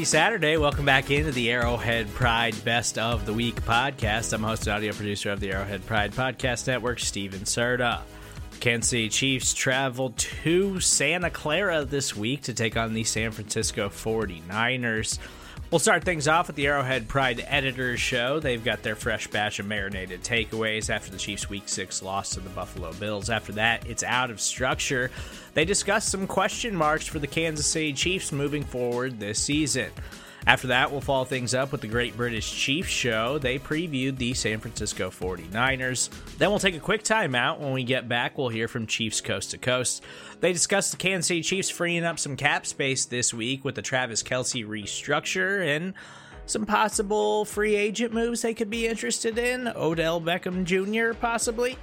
happy Saturday. Welcome back into the Arrowhead Pride Best of the Week podcast. I'm host and audio producer of the Arrowhead Pride Podcast Network, Steven Serta. Kansas City Chiefs travel to Santa Clara this week to take on the San Francisco 49ers. We'll start things off with the Arrowhead Pride Editors Show. They've got their fresh batch of marinated takeaways after the Chiefs' Week 6 loss to the Buffalo Bills. After that, it's out of structure. They discuss some question marks for the Kansas City Chiefs moving forward this season. After that, we'll follow things up with the Great British Chiefs Show. They previewed the San Francisco 49ers. Then we'll take a quick timeout. When we get back, we'll hear from Chiefs Coast to Coast. They discussed the Kansas City Chiefs freeing up some cap space this week with the Travis Kelce restructure and some possible free agent moves they could be interested in. Odell Beckham Jr., possibly.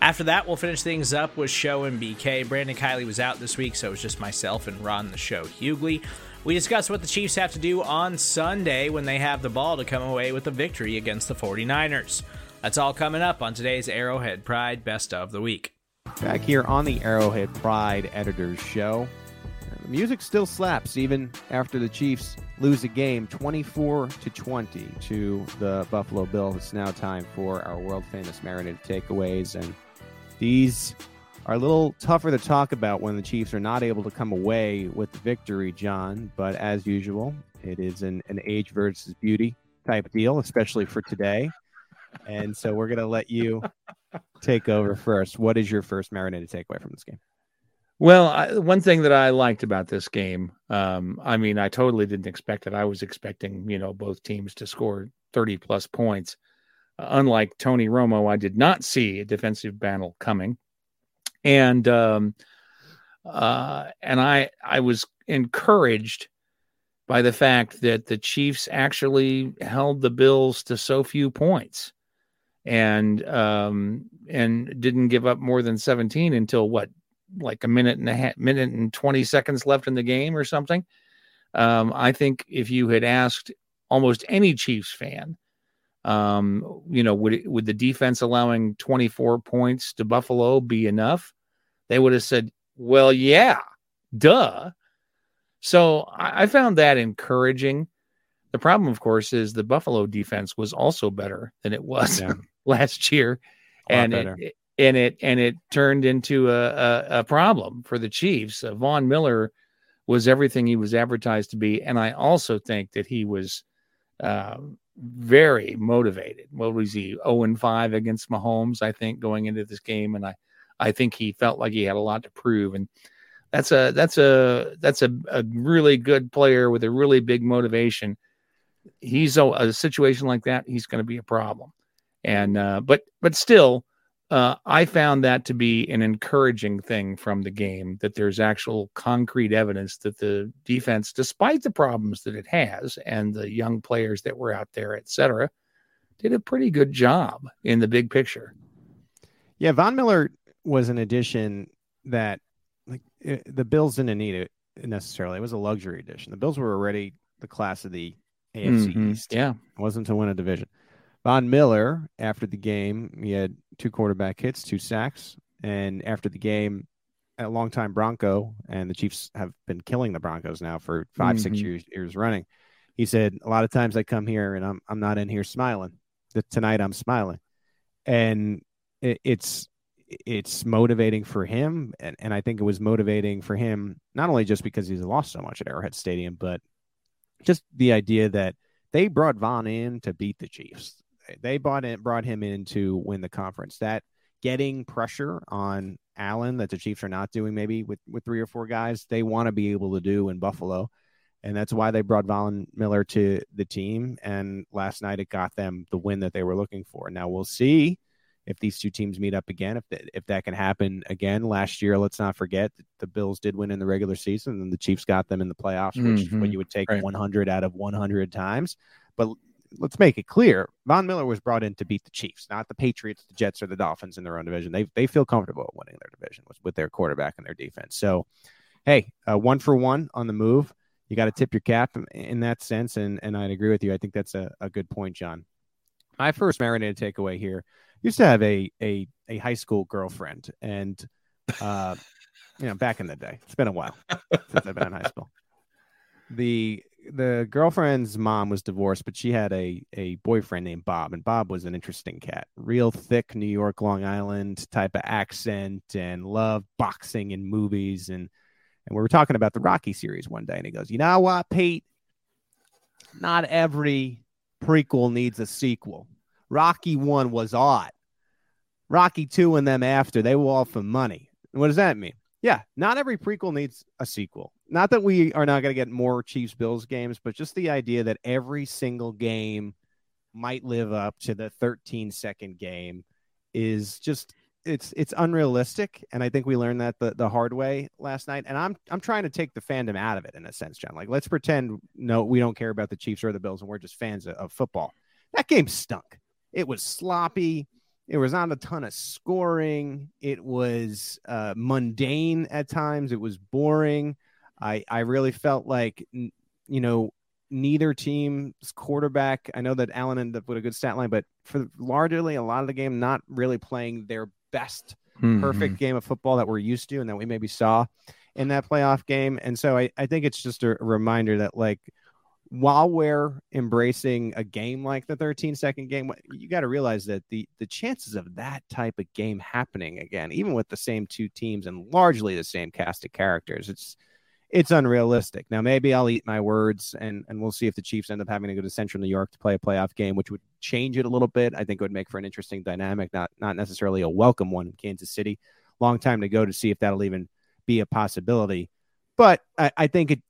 After that, we'll finish things up with Show and BK. Brandon Kiley was out this week, so it was just myself and Ron the Show Hughley. We discuss what the Chiefs have to do on Sunday when they have the ball to come away with a victory against the 49ers. That's all coming up on today's Arrowhead Pride Best of the Week. Back here on the Arrowhead Pride Editors Show. The music still slaps even after the Chiefs lose a game 24 to 20 to the Buffalo Bills. It's now time for our world famous marinated takeaways. And these are a little tougher to talk about when the Chiefs are not able to come away with the victory, John. But as usual, it is an, an age versus beauty type deal, especially for today. And so we're going to let you take over first. What is your first marinated takeaway from this game? Well, I, one thing that I liked about this game, um, I mean, I totally didn't expect it. I was expecting, you know, both teams to score 30 plus points. Uh, unlike Tony Romo, I did not see a defensive battle coming and um, uh, and I I was encouraged by the fact that the Chiefs actually held the Bills to so few points, and um, and didn't give up more than seventeen until what like a minute and a half, minute and twenty seconds left in the game or something. Um, I think if you had asked almost any Chiefs fan um, you know, would would the defense allowing 24 points to Buffalo be enough? They would have said, "Well, yeah, duh." So I, I found that encouraging. The problem, of course, is the Buffalo defense was also better than it was yeah. last year, and it, and it and it turned into a, a, a problem for the Chiefs. Uh, Von Miller was everything he was advertised to be, and I also think that he was um, very motivated. What was he? 0 and 5 against Mahomes, I think, going into this game. And I, I think he felt like he had a lot to prove. And that's a that's a that's a, a really good player with a really big motivation. He's a, a situation like that, he's going to be a problem. And uh, but but still, uh, I found that to be an encouraging thing from the game that there's actual concrete evidence that the defense, despite the problems that it has and the young players that were out there, et cetera, did a pretty good job in the big picture. Yeah, Von Miller was an addition that like it, the Bills didn't need it necessarily. It was a luxury addition. The Bills were already the class of the AFC mm-hmm. East. Yeah, it wasn't to win a division. Von Miller, after the game, he had two quarterback hits, two sacks, and after the game, a longtime Bronco, and the Chiefs have been killing the Broncos now for 5 mm-hmm. six years, years running. He said, "A lot of times I come here and I'm I'm not in here smiling. Tonight I'm smiling, and it, it's it's motivating for him, and, and I think it was motivating for him not only just because he's lost so much at Arrowhead Stadium, but just the idea that they brought Von in to beat the Chiefs they bought in, brought him in to win the conference. That getting pressure on Allen that the Chiefs are not doing maybe with with three or four guys. They want to be able to do in Buffalo, and that's why they brought Von Miller to the team. And last night it got them the win that they were looking for. Now we'll see if these two teams meet up again, if that, if that can happen again. Last year, let's not forget the Bills did win in the regular season, and the Chiefs got them in the playoffs, which mm-hmm. is what you would take right. 100 out of 100 times. But let's make it clear: Von Miller was brought in to beat the Chiefs, not the Patriots, the Jets, or the Dolphins in their own division. They they feel comfortable winning their division with, with their quarterback and their defense. So, hey, uh, one for one on the move. You got to tip your cap in that sense, and and I'd agree with you. I think that's a, a good point, John. My first marinated takeaway here used to have a a a high school girlfriend, and uh, you know, back in the day, it's been a while since I've been in high school. The the girlfriend's mom was divorced, but she had a a boyfriend named Bob, and Bob was an interesting cat, real thick New York, Long Island type of accent, and loved boxing and movies, and and we were talking about the Rocky series one day, and he goes, "You know what, Pete? Not every prequel needs a sequel." Rocky one was odd. Rocky two and them after, they were all for money. What does that mean? Yeah, not every prequel needs a sequel. Not that we are not going to get more Chiefs Bills games, but just the idea that every single game might live up to the 13 second game is just it's it's unrealistic and i think we learned that the, the hard way last night and i'm i'm trying to take the fandom out of it in a sense john like let's pretend no we don't care about the chiefs or the bills and we're just fans of, of football that game stunk it was sloppy. It was not a ton of scoring. It was uh, mundane at times. It was boring. I I really felt like you know neither team's quarterback. I know that Allen ended up with a good stat line, but for largely a lot of the game, not really playing their best mm-hmm. perfect game of football that we're used to and that we maybe saw in that playoff game. And so I, I think it's just a reminder that like while we're embracing a game like the 13 second game, you got to realize that the the chances of that type of game happening again, even with the same two teams and largely the same cast of characters, it's it's unrealistic. Now maybe I'll eat my words and and we'll see if the Chiefs end up having to go to Central New York to play a playoff game, which would change it a little bit. I think it would make for an interesting dynamic, not not necessarily a welcome one in Kansas City. Long time to go to see if that'll even be a possibility. But I, I think it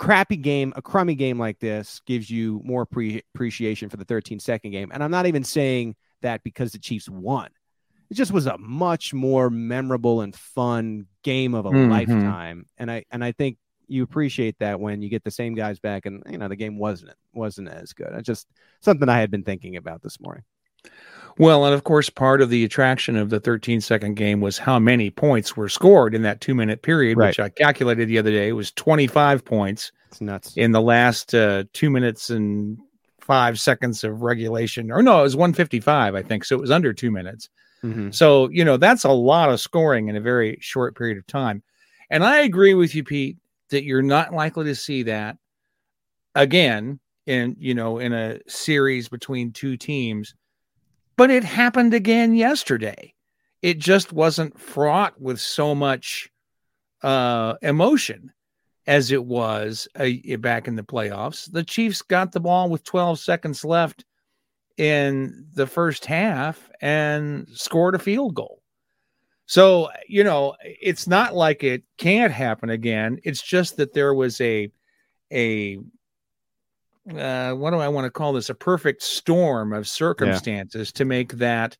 crappy game, a crummy game like this gives you more pre- appreciation for the 13 second game. And I'm not even saying that because the Chiefs won. It just was a much more memorable and fun game of a mm-hmm. lifetime. And I and I think you appreciate that when you get the same guys back and you know the game wasn't wasn't as good. It's just something I had been thinking about this morning. Well, and of course, part of the attraction of the 13 second game was how many points were scored in that two minute period, right. which I calculated the other day it was 25 points. It's nuts. In the last uh, two minutes and five seconds of regulation, or no, it was 155, I think. So it was under two minutes. Mm-hmm. So, you know, that's a lot of scoring in a very short period of time. And I agree with you, Pete, that you're not likely to see that again in, you know, in a series between two teams but it happened again yesterday. It just wasn't fraught with so much uh, emotion as it was uh, back in the playoffs. The Chiefs got the ball with 12 seconds left in the first half and scored a field goal. So, you know, it's not like it can't happen again. It's just that there was a a uh, what do I want to call this? A perfect storm of circumstances yeah. to make that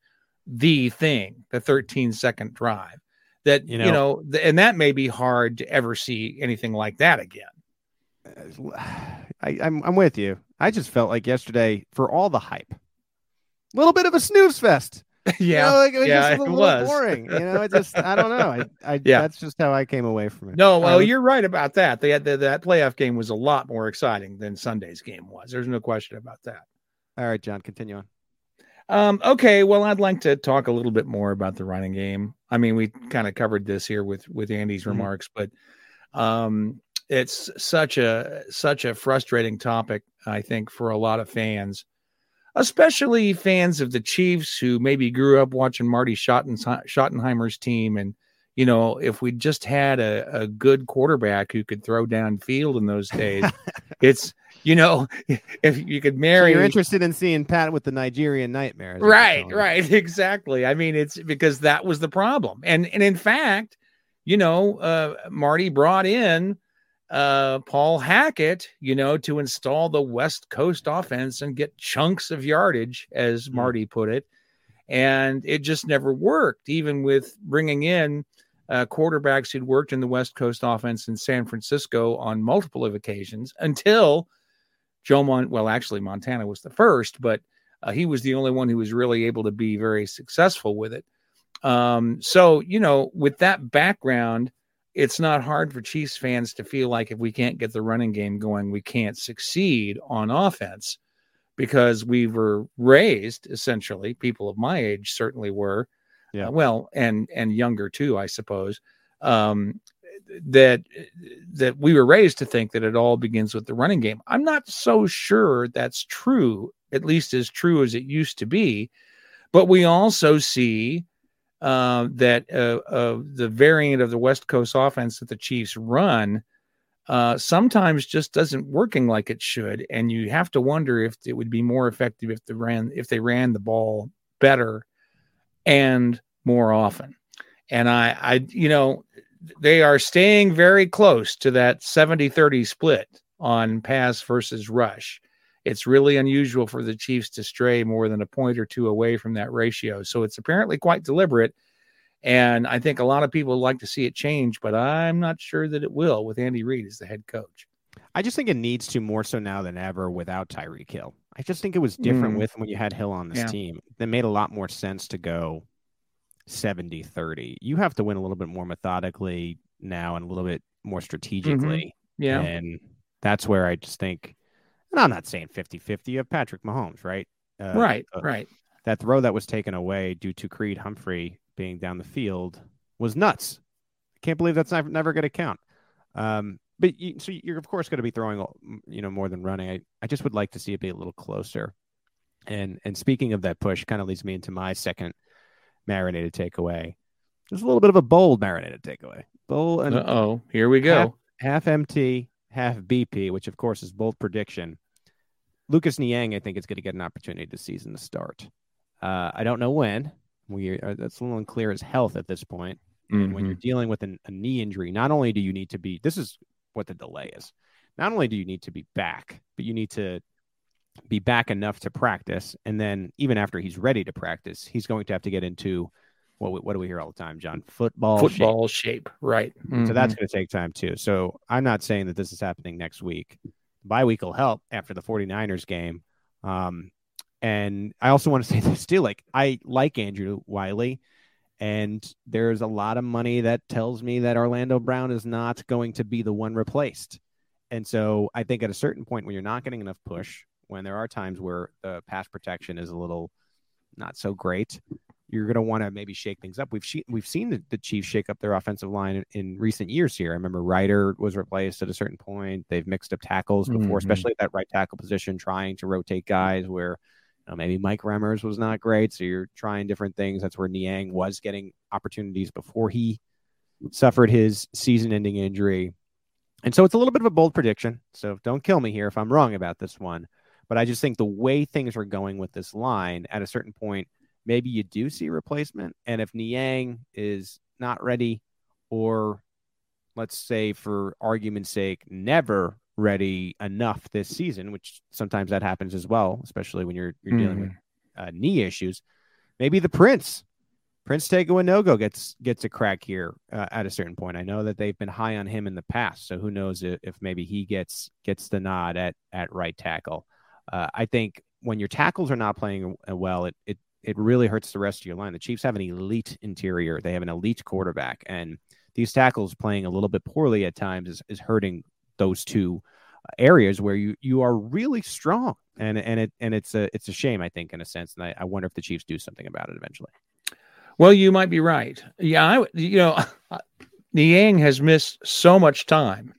the thing, the 13 second drive. That you know, you know th- and that may be hard to ever see anything like that again. I, I'm I'm with you. I just felt like yesterday, for all the hype, a little bit of a snooze fest. yeah, you know, like, it was yeah, just a little was. boring. You know, I just I don't know. I, I yeah, that's just how I came away from it. No, well, um, you're right about that. They had the, that playoff game was a lot more exciting than Sunday's game was. There's no question about that. All right, John, continue on. Um, okay, well, I'd like to talk a little bit more about the running game. I mean, we kind of covered this here with with Andy's mm-hmm. remarks, but um, it's such a such a frustrating topic, I think, for a lot of fans especially fans of the Chiefs who maybe grew up watching Marty Schottenheimer's team. And, you know, if we just had a, a good quarterback who could throw downfield in those days, it's, you know, if you could So marry, you're interested in seeing Pat with the Nigerian nightmare. is what you're right, right, exactly. I mean, it's because that was the problem, and and in fact, you know, uh, Marty brought in uh, Paul Hackett, you know, to install the West Coast offense and get chunks of yardage, as Hmm. Marty put it, and it just never worked, even with bringing in. Uh, quarterbacks who'd worked in the West Coast offense in San Francisco on multiple of occasions until Joe Mon. Well, actually, Montana was the first, but uh, he was the only one who was really able to be very successful with it. Um, so, you know, with that background, it's not hard for Chiefs fans to feel like if we can't get the running game going, we can't succeed on offense because we were raised essentially, people of my age certainly were. Yeah. uh, well, and and younger too, I suppose. Um, that that we were raised to think that it all begins with the running game. I'm not so sure that's true, at least as true as it used to be. But we also see uh, that uh, the variant of the West Coast offense that the Chiefs run uh, sometimes just doesn't working like it should, and you have to wonder if it would be more effective if they ran if they ran the ball better and more often. And I, I, you know, they are staying very close to that 70 30 split on pass versus rush. It's really unusual for the Chiefs to stray more than a point or two away from that ratio. So it's apparently quite deliberate. And I think a lot of people like to see it change, but I'm not sure that it will with Andy Reid as the head coach. I just think it needs to more so now than ever without Tyreek Hill. I just think it was different Mm. with when you had Hill on this Yeah. team. That made a lot more sense to go 70 30. You have to win a little bit more methodically now and a little bit more strategically. Yeah. And that's where I just think, and I'm not saying 50 50 of Patrick Mahomes, right? Uh, right. uh, right. That throw that was taken away due to Creed Humphrey being down the field was nuts. I can't believe that's never, never going to count. Um, but you, so you're of course going to be throwing, you know, more than running. I, I just would like to see it be a little closer. And and speaking of that push, kind of leads me into my second marinated takeaway. There's a little bit of a bold marinated takeaway. Bold and Uh oh. Here we go. half MT, half BP, which of course is bold prediction. Lucas Niang, I think, is going to get an opportunity this season to start. Uh, I don't know when. We are, that's a little unclear as health at this point. And when you're dealing with an, a knee injury, not only do you need to be, this is what the delay is. Not only do you need to be back, but you need to be back enough to practice. And then even after he's ready to practice, he's going to have to get into what, what do we hear all the time, John? Football. football shape. Right. So that's Mhm. going to take time too. So I'm not saying that this is happening next week. Bye week will help after the 49ers game. Um, and I also want to say this too. Like I like Andrew Wylie, and there's a lot of money that tells me that Orlando Brown is not going to be the one replaced. And so I think at a certain point when you're not getting enough push, when there are times where the pass protection is a little not so great, you're going to want to maybe shake things up. We've she- we've seen the, the Chiefs shake up their offensive line in, in recent years here. I remember Ryder was replaced at a certain point. They've mixed up tackles before, Mhm. especially at that right tackle position, trying to rotate guys where you know, maybe Mike Remmers was not great. So you're trying different things. That's where Niang was getting opportunities before he suffered his season ending injury. And so it's a little bit of a bold prediction. So don't kill me here if I'm wrong about this one. But I just think the way things are going with this line, at a certain point, maybe you do see a replacement. And if Niang is not ready, or let's say for argument's sake, never ready enough this season, which sometimes that happens as well, especially when you're you're dealing with uh, knee issues. Maybe the Prince, Prince Tega Wanogho gets gets a crack here uh, at a certain point. I know that they've been high on him in the past, so who knows if, if maybe he gets gets the nod at at right tackle. Uh, I think when your tackles are not playing well, it it it really hurts the rest of your line. The Chiefs have an elite interior; they have an elite quarterback, and these tackles playing a little bit poorly at times is, is hurting those two areas where you you are really strong and and it and it's a it's a shame i think in a sense and i, I wonder if the chiefs do something about it eventually Well, you might be right. Yeah, I you know, Niang has missed so much time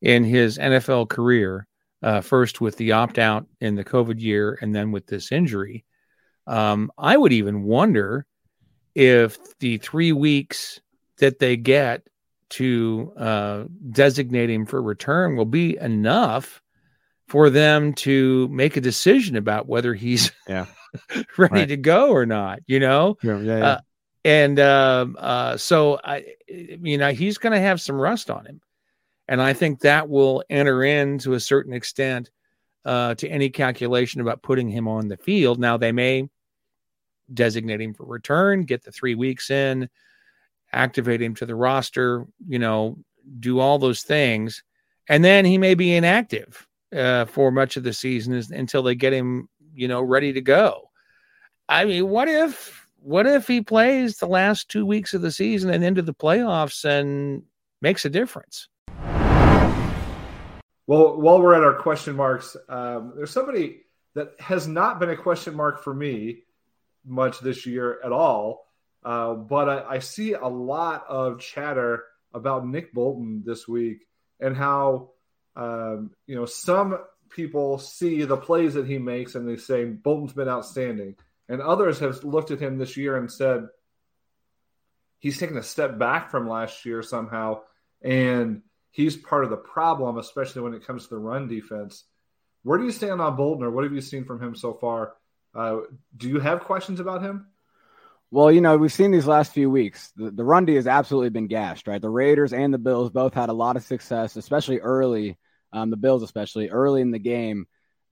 in his NFL career. Uh, first with the opt out in the COVID year, and then with this injury. Um, I would even wonder if the three weeks that they get to uh, designate him for return will be enough for them to make a decision about whether he's yeah ready right. to go or not. You know, yeah, yeah, yeah. Uh, and um, uh, so I, you know, he's going to have some rust on him, and I think that will enter in to a certain extent uh, to any calculation about putting him on the field. Now they may designate him for return, get the three weeks in, activate him to the roster, you know, do all those things, and then he may be inactive uh, for much of the season until they get him, you know, ready to go. I mean, what if what if he plays the last two weeks of the season and into the playoffs and makes a difference? Well, while we're at our question marks, um, there's somebody that has not been a question mark for me much this year at all. Uh, but I, I, see a lot of chatter about Nick Bolton this week and how um, you know some people see the plays that he makes and they say Bolton's been outstanding, and others have looked at him this year and said he's taken a step back from last year somehow, and he's part of the problem, especially when it comes to the run defense. Where do you stand on Bolton, or what have you seen from him so far? Uh, do you have questions about him? Well, you know, we've seen these last few weeks. The, the run D has absolutely been gashed, right? The Raiders and the Bills both had a lot of success, especially early, um, the Bills, especially early in the game,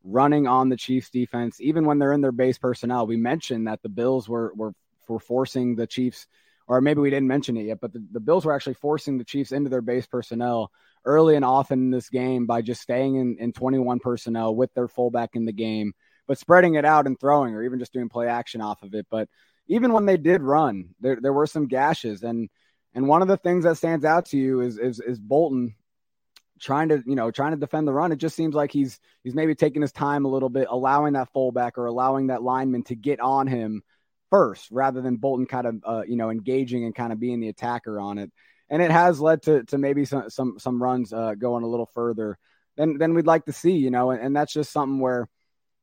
running on the Chiefs defense, even when they're in their base personnel. We mentioned that the Bills were, were, were forcing the Chiefs, or maybe we didn't mention it yet, but the, the Bills were actually forcing the Chiefs into their base personnel early and often in this game by just staying in, in 21 personnel with their fullback in the game but spreading it out and throwing or even just doing play action off of it. But even when they did run, there, there were some gashes. And and one of the things that stands out to you is is, is Bolton trying to you know trying to defend the run. It just seems like he's he's maybe taking his time a little bit, allowing that fullback or allowing that lineman to get on him first, rather than Bolton kind of uh, you know engaging and kind of being the attacker on it. And it has led to to maybe some some some runs uh, going a little further than than we'd like to see. You know, and, and that's just something where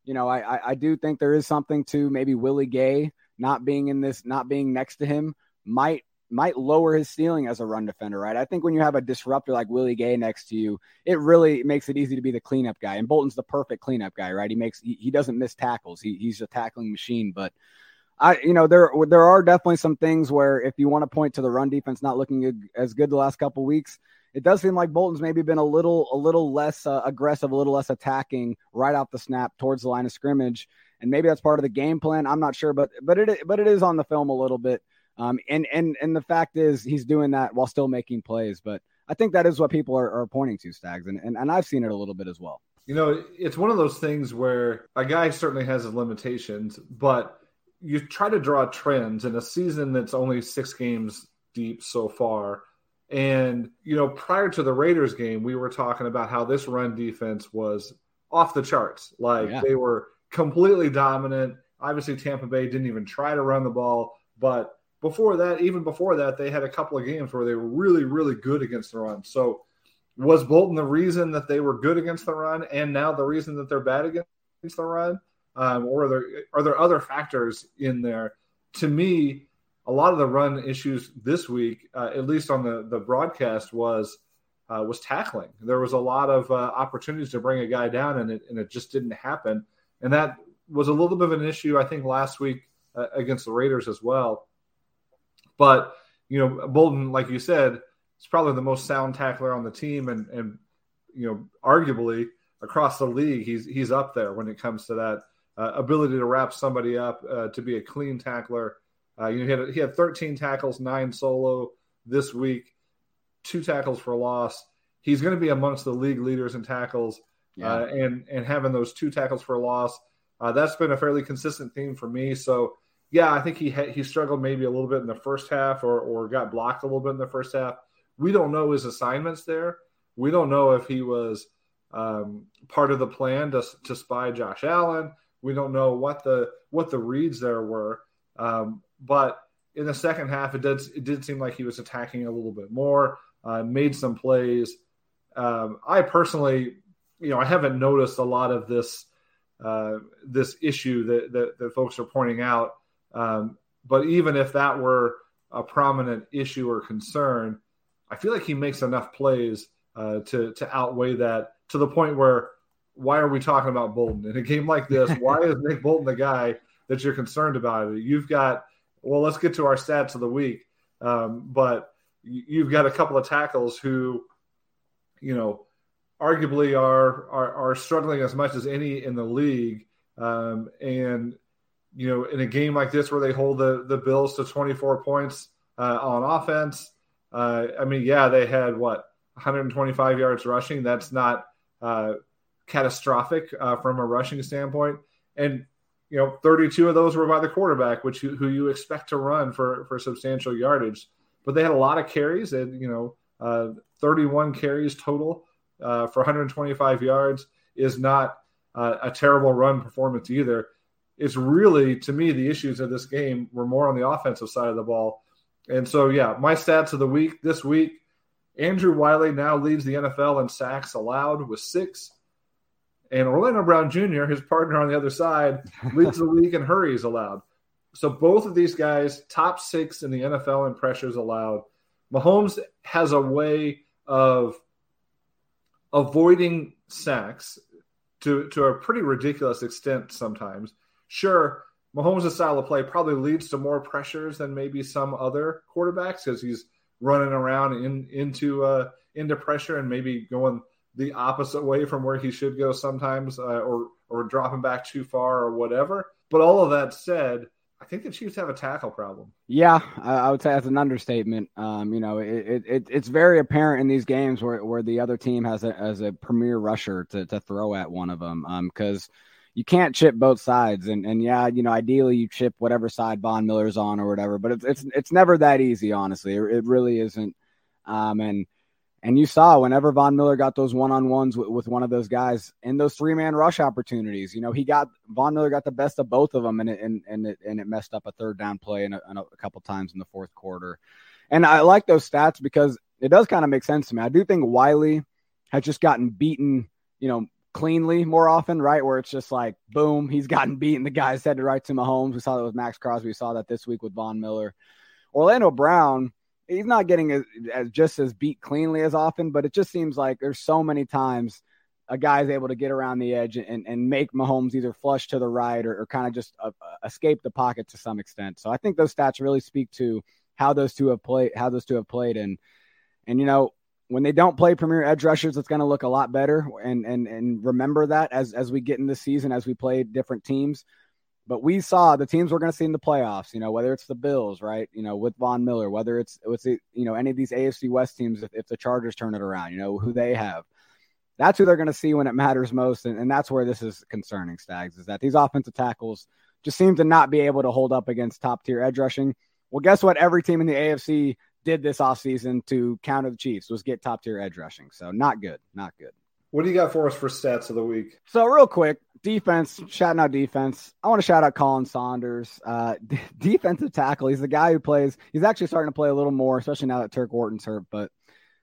you know, I, I do think there is something to maybe Willie Gay not being in this, not being next to him might might lower his ceiling as a run defender, right? I think when you have a disruptor like Willie Gay next to you, it really makes it easy to be the cleanup guy. And Bolton's the perfect cleanup guy, right? He makes he, he doesn't miss tackles. He, he's a tackling machine. But I, you know, there there are definitely some things where if you want to point to the run defense not looking as good the last couple weeks, it does seem like Bolton's maybe been a little a little less uh, aggressive, a little less attacking right off the snap towards the line of scrimmage, and maybe that's part of the game plan. I'm not sure, but but it but it is on the film a little bit. Um, and and and the fact is he's doing that while still making plays. But I think that is what people are, are pointing to, Stags, and, and and I've seen it a little bit as well. You know, it's one of those things where a guy certainly has his limitations, but you try to draw trends in a season that's only six games deep so far and, you know, prior to the Raiders game, we were talking about how this run defense was off the charts. Like yeah. they were completely dominant. Obviously, Tampa Bay didn't even try to run the ball. But before that, even before that, they had a couple of games where they were really, really good against the run. So, was Bolton the reason that they were good against the run, and now the reason that they're bad against the run, um, or are there are there other factors in there? To me, a lot of the run issues this week, uh, at least on the the broadcast, was uh, was tackling. There was a lot of uh, opportunities to bring a guy down, and it and it just didn't happen. And that was a little bit of an issue, I think, last week uh, against the Raiders as well. But you know, Bolton, like you said, is probably the most sound tackler on the team, and and you know, arguably across the league, he's he's up there when it comes to that uh, ability to wrap somebody up, uh, to be a clean tackler uh, you know, he had he had 13 tackles, nine solo this week, two tackles for loss. He's going to be amongst the league leaders in tackles, yeah. uh, and and having those two tackles for loss, uh, that's been a fairly consistent theme for me. So yeah, I think he ha- he struggled maybe a little bit in the first half, or or got blocked a little bit in the first half. We don't know his assignments there. We don't know if he was um, part of the plan to to spy Josh Allen. We don't know what the what the reads there were. Um, but in the second half, it did it did seem like he was attacking a little bit more, uh, made some plays. Um, I personally, you know, I haven't noticed a lot of this uh, this issue that, that, that folks are pointing out. Um, but even if that were a prominent issue or concern, I feel like he makes enough plays uh, to to outweigh that to the point where why are we talking about Bolton in a game like this? Why is Nick Bolton the guy that you're concerned about? You've got well, let's get to our stats of the week, um, but you've got a couple of tackles who, you know, arguably are are, are struggling as much as any in the league, um, and you know, in a game like this where they hold the the Bills to 24 points uh, on offense, uh, I mean, yeah, they had what 125 yards rushing. That's not uh, catastrophic uh, from a rushing standpoint. And you know, 32 of those were by the quarterback, which you, who you expect to run for for substantial yardage. But they had a lot of carries, and you know, uh, 31 carries total uh, for 125 yards is not uh, a terrible run performance either. It's really, to me, the issues of this game were more on the offensive side of the ball. And so, yeah, my stats of the week this week Andrew Wylie now leads the NFL in sacks allowed with six. And Orlando Brown Jr., his partner on the other side, leads the league in hurries allowed. So both of these guys, top six in the NFL in pressures allowed. Mahomes has a way of avoiding sacks to, to a pretty ridiculous extent sometimes. Sure, Mahomes' style of play probably leads to more pressures than maybe some other quarterbacks because he's – running around in into uh, into pressure and maybe going the opposite way from where he should go sometimes, uh, or or dropping back too far or whatever. But all of that said, I think the Chiefs have a tackle problem. Yeah, I, would say that's an understatement. Um, you know, it, it, it's very apparent in these games where, where the other team has a as a premier rusher to, to throw at one of them. because. Um, you can't chip both sides. And and yeah, you know, ideally you chip whatever side Von Miller's on or whatever, but it's it's it's never that easy, honestly. It, it really isn't. Um, and and you saw whenever Von Miller got those one on ones with, with, one of those guys in those three man rush opportunities, you know, he got Von Miller got the best of both of them, and it and, and it and it messed up a third down play in a, in a couple times in the fourth quarter. And I like those stats because it does kind of make sense to me. I do think Wylie has just gotten beaten, you know, cleanly more often, right? Where it's just like, boom, he's gotten beaten. The guy's headed right to Mahomes. We saw that with Maxx Crosby. We saw that this week with Von Miller. Orlando Brown, he's not getting as, as, just as beat cleanly as often, but it just seems like there's so many times a guy's able to get around the edge and, and make Mahomes either flush to the right or, or kind of just uh, uh, escape the pocket to some extent. So I think those stats really speak to how those two have played, how those two have played. And, and, you know, when they don't play premier edge rushers, it's going to look a lot better. And and and remember that as as we get in the season, as we play different teams. But we saw the teams we're going to see in the playoffs. You know, whether it's the Bills, right? You know, with Von Miller, whether it's it's you know any of these AFC West teams, if, if the Chargers turn it around, you know who they have. That's who they're going to see when it matters most, and, and that's where this is concerning. Stags is that these offensive tackles just seem to not be able to hold up against top tier edge rushing. Well, guess what? Every team in the AFC did this offseason to counter the Chiefs was get top tier edge rushing. So not good, not good. What do you got for us for stats of the week? So real quick, defense, shouting out defense. I want to shout out Khalen Saunders, uh, d- defensive tackle. He's the guy who plays. He's actually starting to play a little more, especially now that Turk Wharton's hurt. But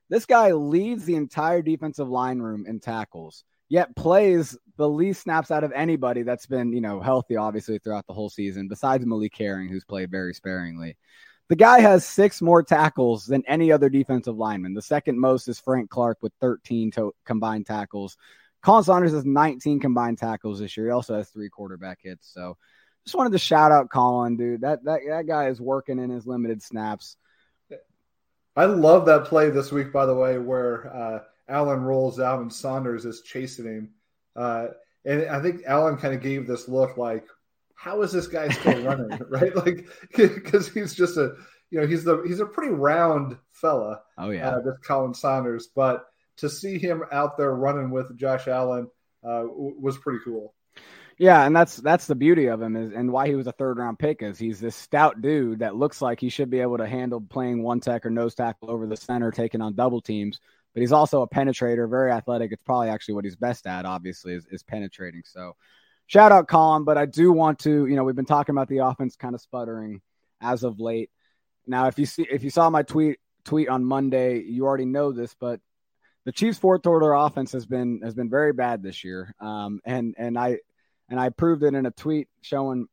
this guy leads the entire defensive line room in tackles, yet plays the least snaps out of anybody that's been, you know, healthy, obviously, throughout the whole season, besides Malik Herring, who's played very sparingly. The guy has six more tackles than any other defensive lineman. The second most is Frank Clark with 13 to- combined tackles. Khalen Saunders has 19 combined tackles this year. He also has three quarterback hits. So just wanted to shout out Khalen, dude. That that that guy is working in his limited snaps. I love that play this week, by the way, where uh, Allen rolls out and Saunders is chasing him. Uh, and I think Allen kind of gave this look like, how is this guy still running? right? Like, because he's just a, you know, he's the he's a pretty round fella. Oh yeah, uh, this Khalen Saunders, but to see him out there running with Josh Allen uh, w- was pretty cool. Yeah, and that's that's the beauty of him is and why he was a third round pick is he's this stout dude that looks like he should be able to handle playing one tech or nose tackle over the center, taking on double teams. But he's also a penetrator, very athletic. It's probably actually what he's best at, obviously, is, is penetrating. So shout out Khalen, but I do want to, you know, we've been talking about the offense kind of sputtering as of late. Now, if you see if you saw my tweet tweet on Monday, you already know this, but the Chiefs' fourth order offense has been has been very bad this year. Um, and and I and I proved it in a tweet showing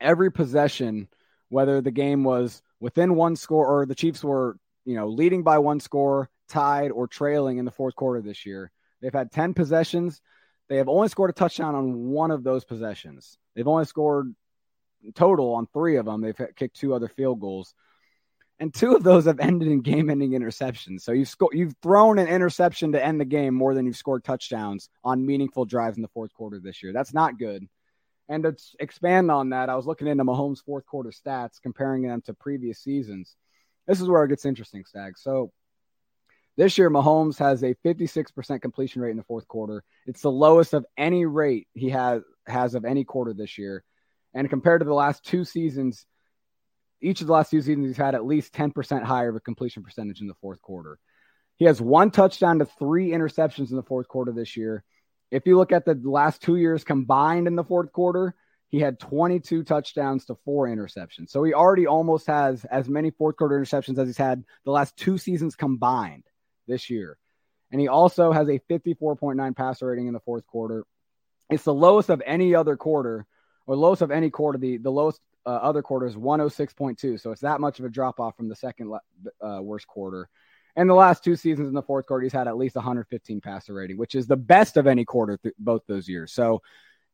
every possession, whether the game was within one score or the Chiefs were, you know, leading by one score, tied or trailing in the fourth quarter this year. They've had 10 possessions They have only scored a touchdown on one of those possessions. They've only scored total on three of them. They've kicked two other field goals, and two of those have ended in game-ending interceptions. So you've sco- you've thrown an interception to end the game more than you've scored touchdowns on meaningful drives in the fourth quarter this year. That's not good. And to expand on that, I was looking into Mahomes' fourth quarter stats, comparing them to previous seasons. This is where it gets interesting, Stag. So this year, Mahomes has a 56% completion rate in the fourth quarter. It's the lowest of any rate he has has of any quarter this year. And compared to the last two seasons, each of the last two seasons, he's had at least 10% higher of a completion percentage in the fourth quarter. He has one touchdown to three interceptions in the fourth quarter this year. If you look at the last two years combined in the fourth quarter, he had 22 touchdowns to four interceptions. So he already almost has as many fourth quarter interceptions as he's had the last two seasons combined this year. And he also has a 54.9 passer rating in the fourth quarter. It's the lowest of any other quarter, or lowest of any quarter. The, the lowest uh, other quarter is 106.2. So it's that much of a drop off from the second uh, worst quarter. And the last two seasons in the fourth quarter, he's had at least 115 passer rating, which is the best of any quarter th- both those years. So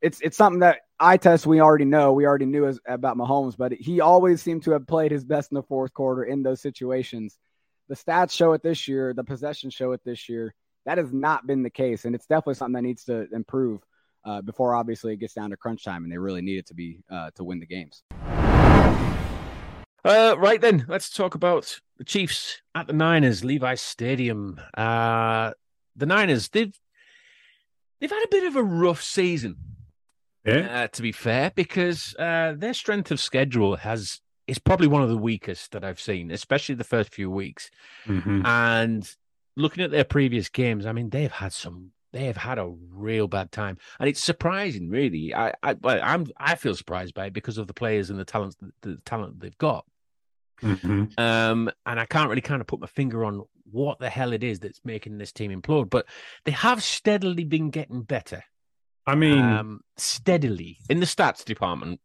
it's it's something that I test. We already know. We already knew as, about Mahomes, but he always seemed to have played his best in the fourth quarter in those situations. The stats show it this year. The possessions show it this year. That has not been the case, and it's definitely something that needs to improve uh, before obviously it gets down to crunch time, and they really need it to be uh, to win the games. Uh, right then, let's talk about the Chiefs at the Niners, Levi Stadium. Uh, the Niners, they've they've had a bit of a rough season. Yeah. Uh, to be fair, because uh, their strength of schedule has is probably one of the weakest that I've seen, especially the first few weeks. Mm-hmm. And looking at their previous games, I mean, they've had some. They have had a real bad time, and it's surprising, really. I, I, I'm, I feel surprised by it because of the players and the talent, the talent they've got. Mm-hmm. Um, and I can't really kind of put my finger on what the hell it is that's making this team implode, but they have steadily been getting better. I mean, um, steadily in the stats department.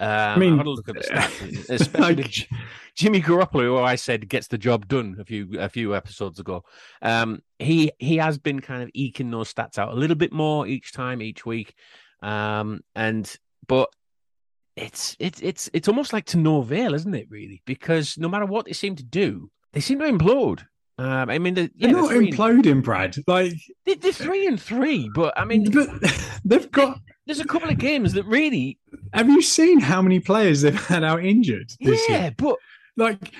Um, I mean, I had a look at the stats, especially like- Jimmy Garoppolo, who I said gets the job done a few a few episodes ago. Um, he he has been kind of eking those stats out a little bit more each time, each week. Um, and but it's it's it's it's almost like to no avail, isn't it? Really, because no matter what they seem to do, they seem to implode. Um, I mean, the, yeah, they're the not and- imploding, Brad. Like, they- they're three and three, but I mean, but they've got. There's a couple of games that really, Have you seen how many players they've had out injured this yeah, year? but Like,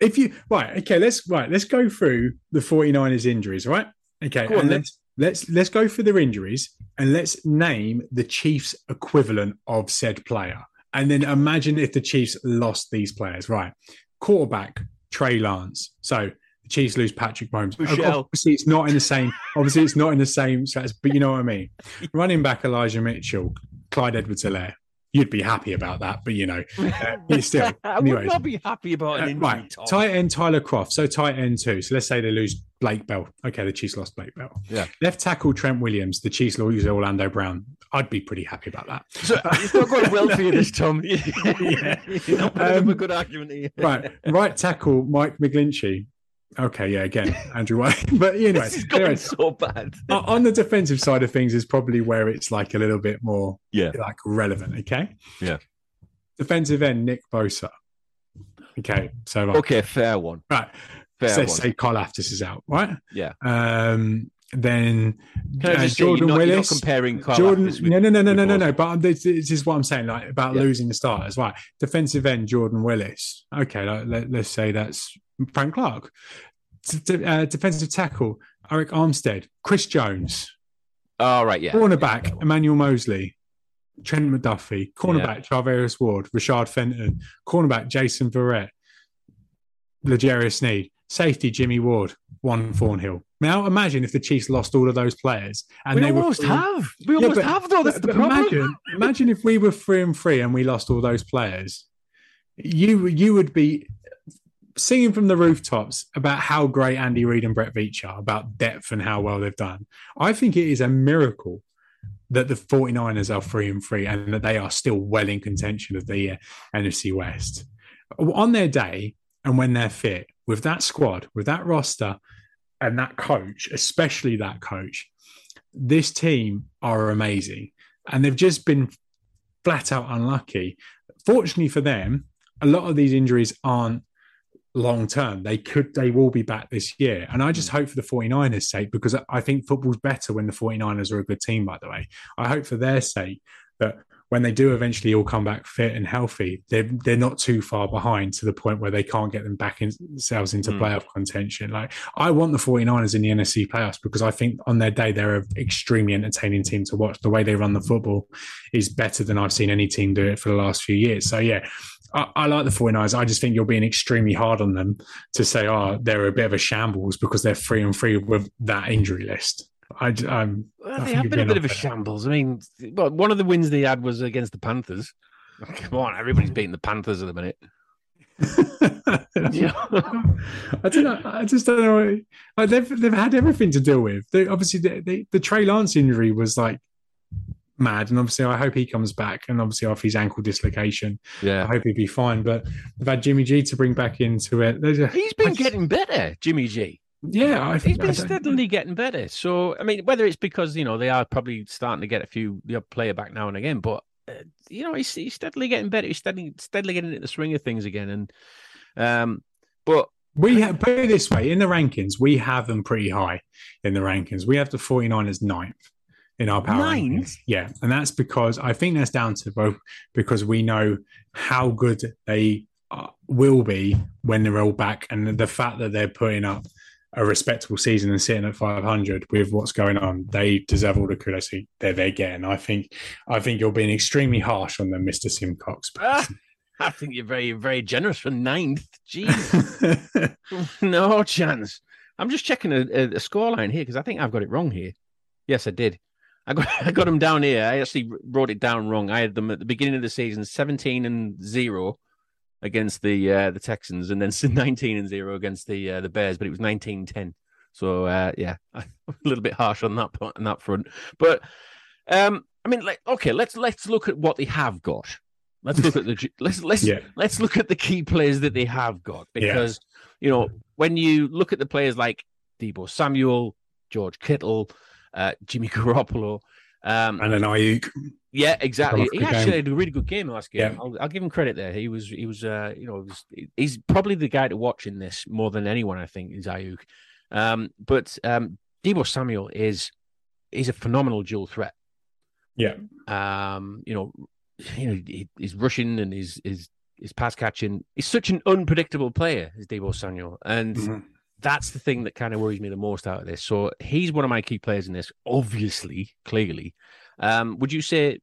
if you right, okay, let's right, let's go through the 49ers injuries, right? Okay, on and then. let's let's let's go through their injuries and let's name the Chiefs equivalent of said player. And then imagine if the Chiefs lost these players, right? Quarterback, Trey Lance. So the Chiefs lose Patrick Mahomes. Michelle. Obviously, it's not in the same. Obviously, it's not in the same. stats, But you know what I mean. Running back Elijah Mitchell, Clyde Edwards-Helaire. You'd be happy about that, but you know, uh, still. I would not be happy about an Uh, right, Tom. tight end Tyler Kroft. So tight end two. So let's say they lose Blake Bell. Okay, the Chiefs lost Blake Bell. Yeah. Left tackle Trent Williams. The Chiefs lose Orlando Brown. I'd be pretty happy about that. So it's not going well for you this Tom. yeah, you're not Um, a good argument here. Right, right tackle Mike McGlinchey. Okay, yeah, again Andrew White. But know, this is going anyway, so bad. on the defensive side of things is probably where it's like a little bit more Yeah. like relevant. Okay. Yeah. Defensive end Nick Bosa. Okay, so right, Okay, fair one. right. Fair So let's one. say Karlaftis is out, right? Yeah. Um, then uh, Jordan not, Willis. comparing Carl Jordan, with- no, no, no, no, no, no, no. But this, this is what I'm saying, like about Yeah. losing the starters, right? Defensive end Jordan Willis. Okay, like, let, let's say that's Frank Clark. D- uh, defensive tackle Arik Armstead, Chris Jones, All right, yeah. cornerback Yeah. Emmanuel Moseley, Trent McDuffie, cornerback Charvarius Ward, Rashad Fenton, cornerback Jason Verrett, L'Jarius Sneed, safety Jimmy Ward, Juan Thornhill. Now imagine if the Chiefs lost all of those players and we they almost were free- have. We Yeah, almost but- have, though. That's the problem. Imagine, imagine if we were three and three and we lost all those players. You you would be singing from the rooftops about how great Andy Reid and Brett Veach are, about depth and how well they've done. I think it is a miracle that the 49ers are three and three and that they are still well in contention of the uh, NFC West. On their day and when they're fit, with that squad, with that roster, and that coach, especially that coach, this team are amazing. And they've just been flat out unlucky. Fortunately for them, a lot of these injuries aren't long term. They could, they will be back this year. And I just mm. hope for the 49ers' sake, because I think football's better when the 49ers are a good team, by the way. I hope for their sake that when they do eventually all come back fit and healthy, they're they're not too far behind to the point where they can't get them back in, themselves into mm. playoff contention. Like I want the 49ers in the NFC playoffs because I think on their day they're an extremely entertaining team to watch. The way they run the football is better than I've seen any team do it for the last few years. So yeah, I, I, like the 49ers. I just think you're being extremely hard on them to say, oh, they're a bit of a shambles because they're free and free with that injury list. I, I'm, well, they have been a bit of a shambles. I mean, well, one of the wins they had was against the Panthers. Come on, everybody's beating the Panthers at the minute. yeah. I don't know. I just don't know. Like they've they've had everything to deal with. They, obviously, the, the, the Trey Lance injury was like mad, and obviously, I hope he comes back. And obviously, off his ankle dislocation, yeah, I hope he'd be fine. But they've had Jimmy G to bring back into it. A, He's been just, getting better, Jimmy G. Yeah, I think he's been steadily getting better. So, I mean, whether it's because you know they are probably starting to get a few the player back now and again, but uh, you know he's, he's steadily getting better. He's steadily steadily getting into the swing of things again. And um, but we have, put it this way in the rankings, we have them pretty high in the rankings. We have the 49ers ninth in our power ninth. Rankings. Yeah, and that's because I think that's down to both because we know how good they will be when they're all back, and the fact that they're putting up a respectable season and sitting at 500 with what's going on, they deserve all the kudos they're, they're getting. I think, I think you're being extremely harsh on them, Mr. Simcox. Ah, I think you're very, very generous for ninth. Jeez, no chance. I'm just checking a, a, a scoreline here because I think I've got it wrong here. Yes, I did. I got I got them down here. I actually wrote it down wrong. I had them at the beginning of the season, 17 and zero, against the uh, the Texans, and then 19 and zero against the uh, the Bears, but it was 19-10. So uh, yeah, a little bit harsh on that on that front. But um, I mean, like, okay, let's let's look at what they have got. Let's look at the let's let's yeah. let's look at the key players that they have got because yeah. you know when you look at the players like Deebo Samuel, George Kittle, uh, Jimmy Garoppolo, um, and then Aiyuk. Yeah, exactly. He actually game. had a really good game last game. Yeah. I'll, I'll, give him credit there. He was, he was, uh, you know, was, he's probably the guy to watch in this more than anyone. I think is Aiyuk. Um, but um, Deebo Samuel is is a phenomenal dual threat. Yeah. Um, you know, you know, he, he's rushing and he's is his pass catching. He's such an unpredictable player, is Deebo Samuel, and. Mm-hmm. That's the thing that kind of worries me the most out of this. So he's one of my key players in this, obviously, clearly. Um, would you say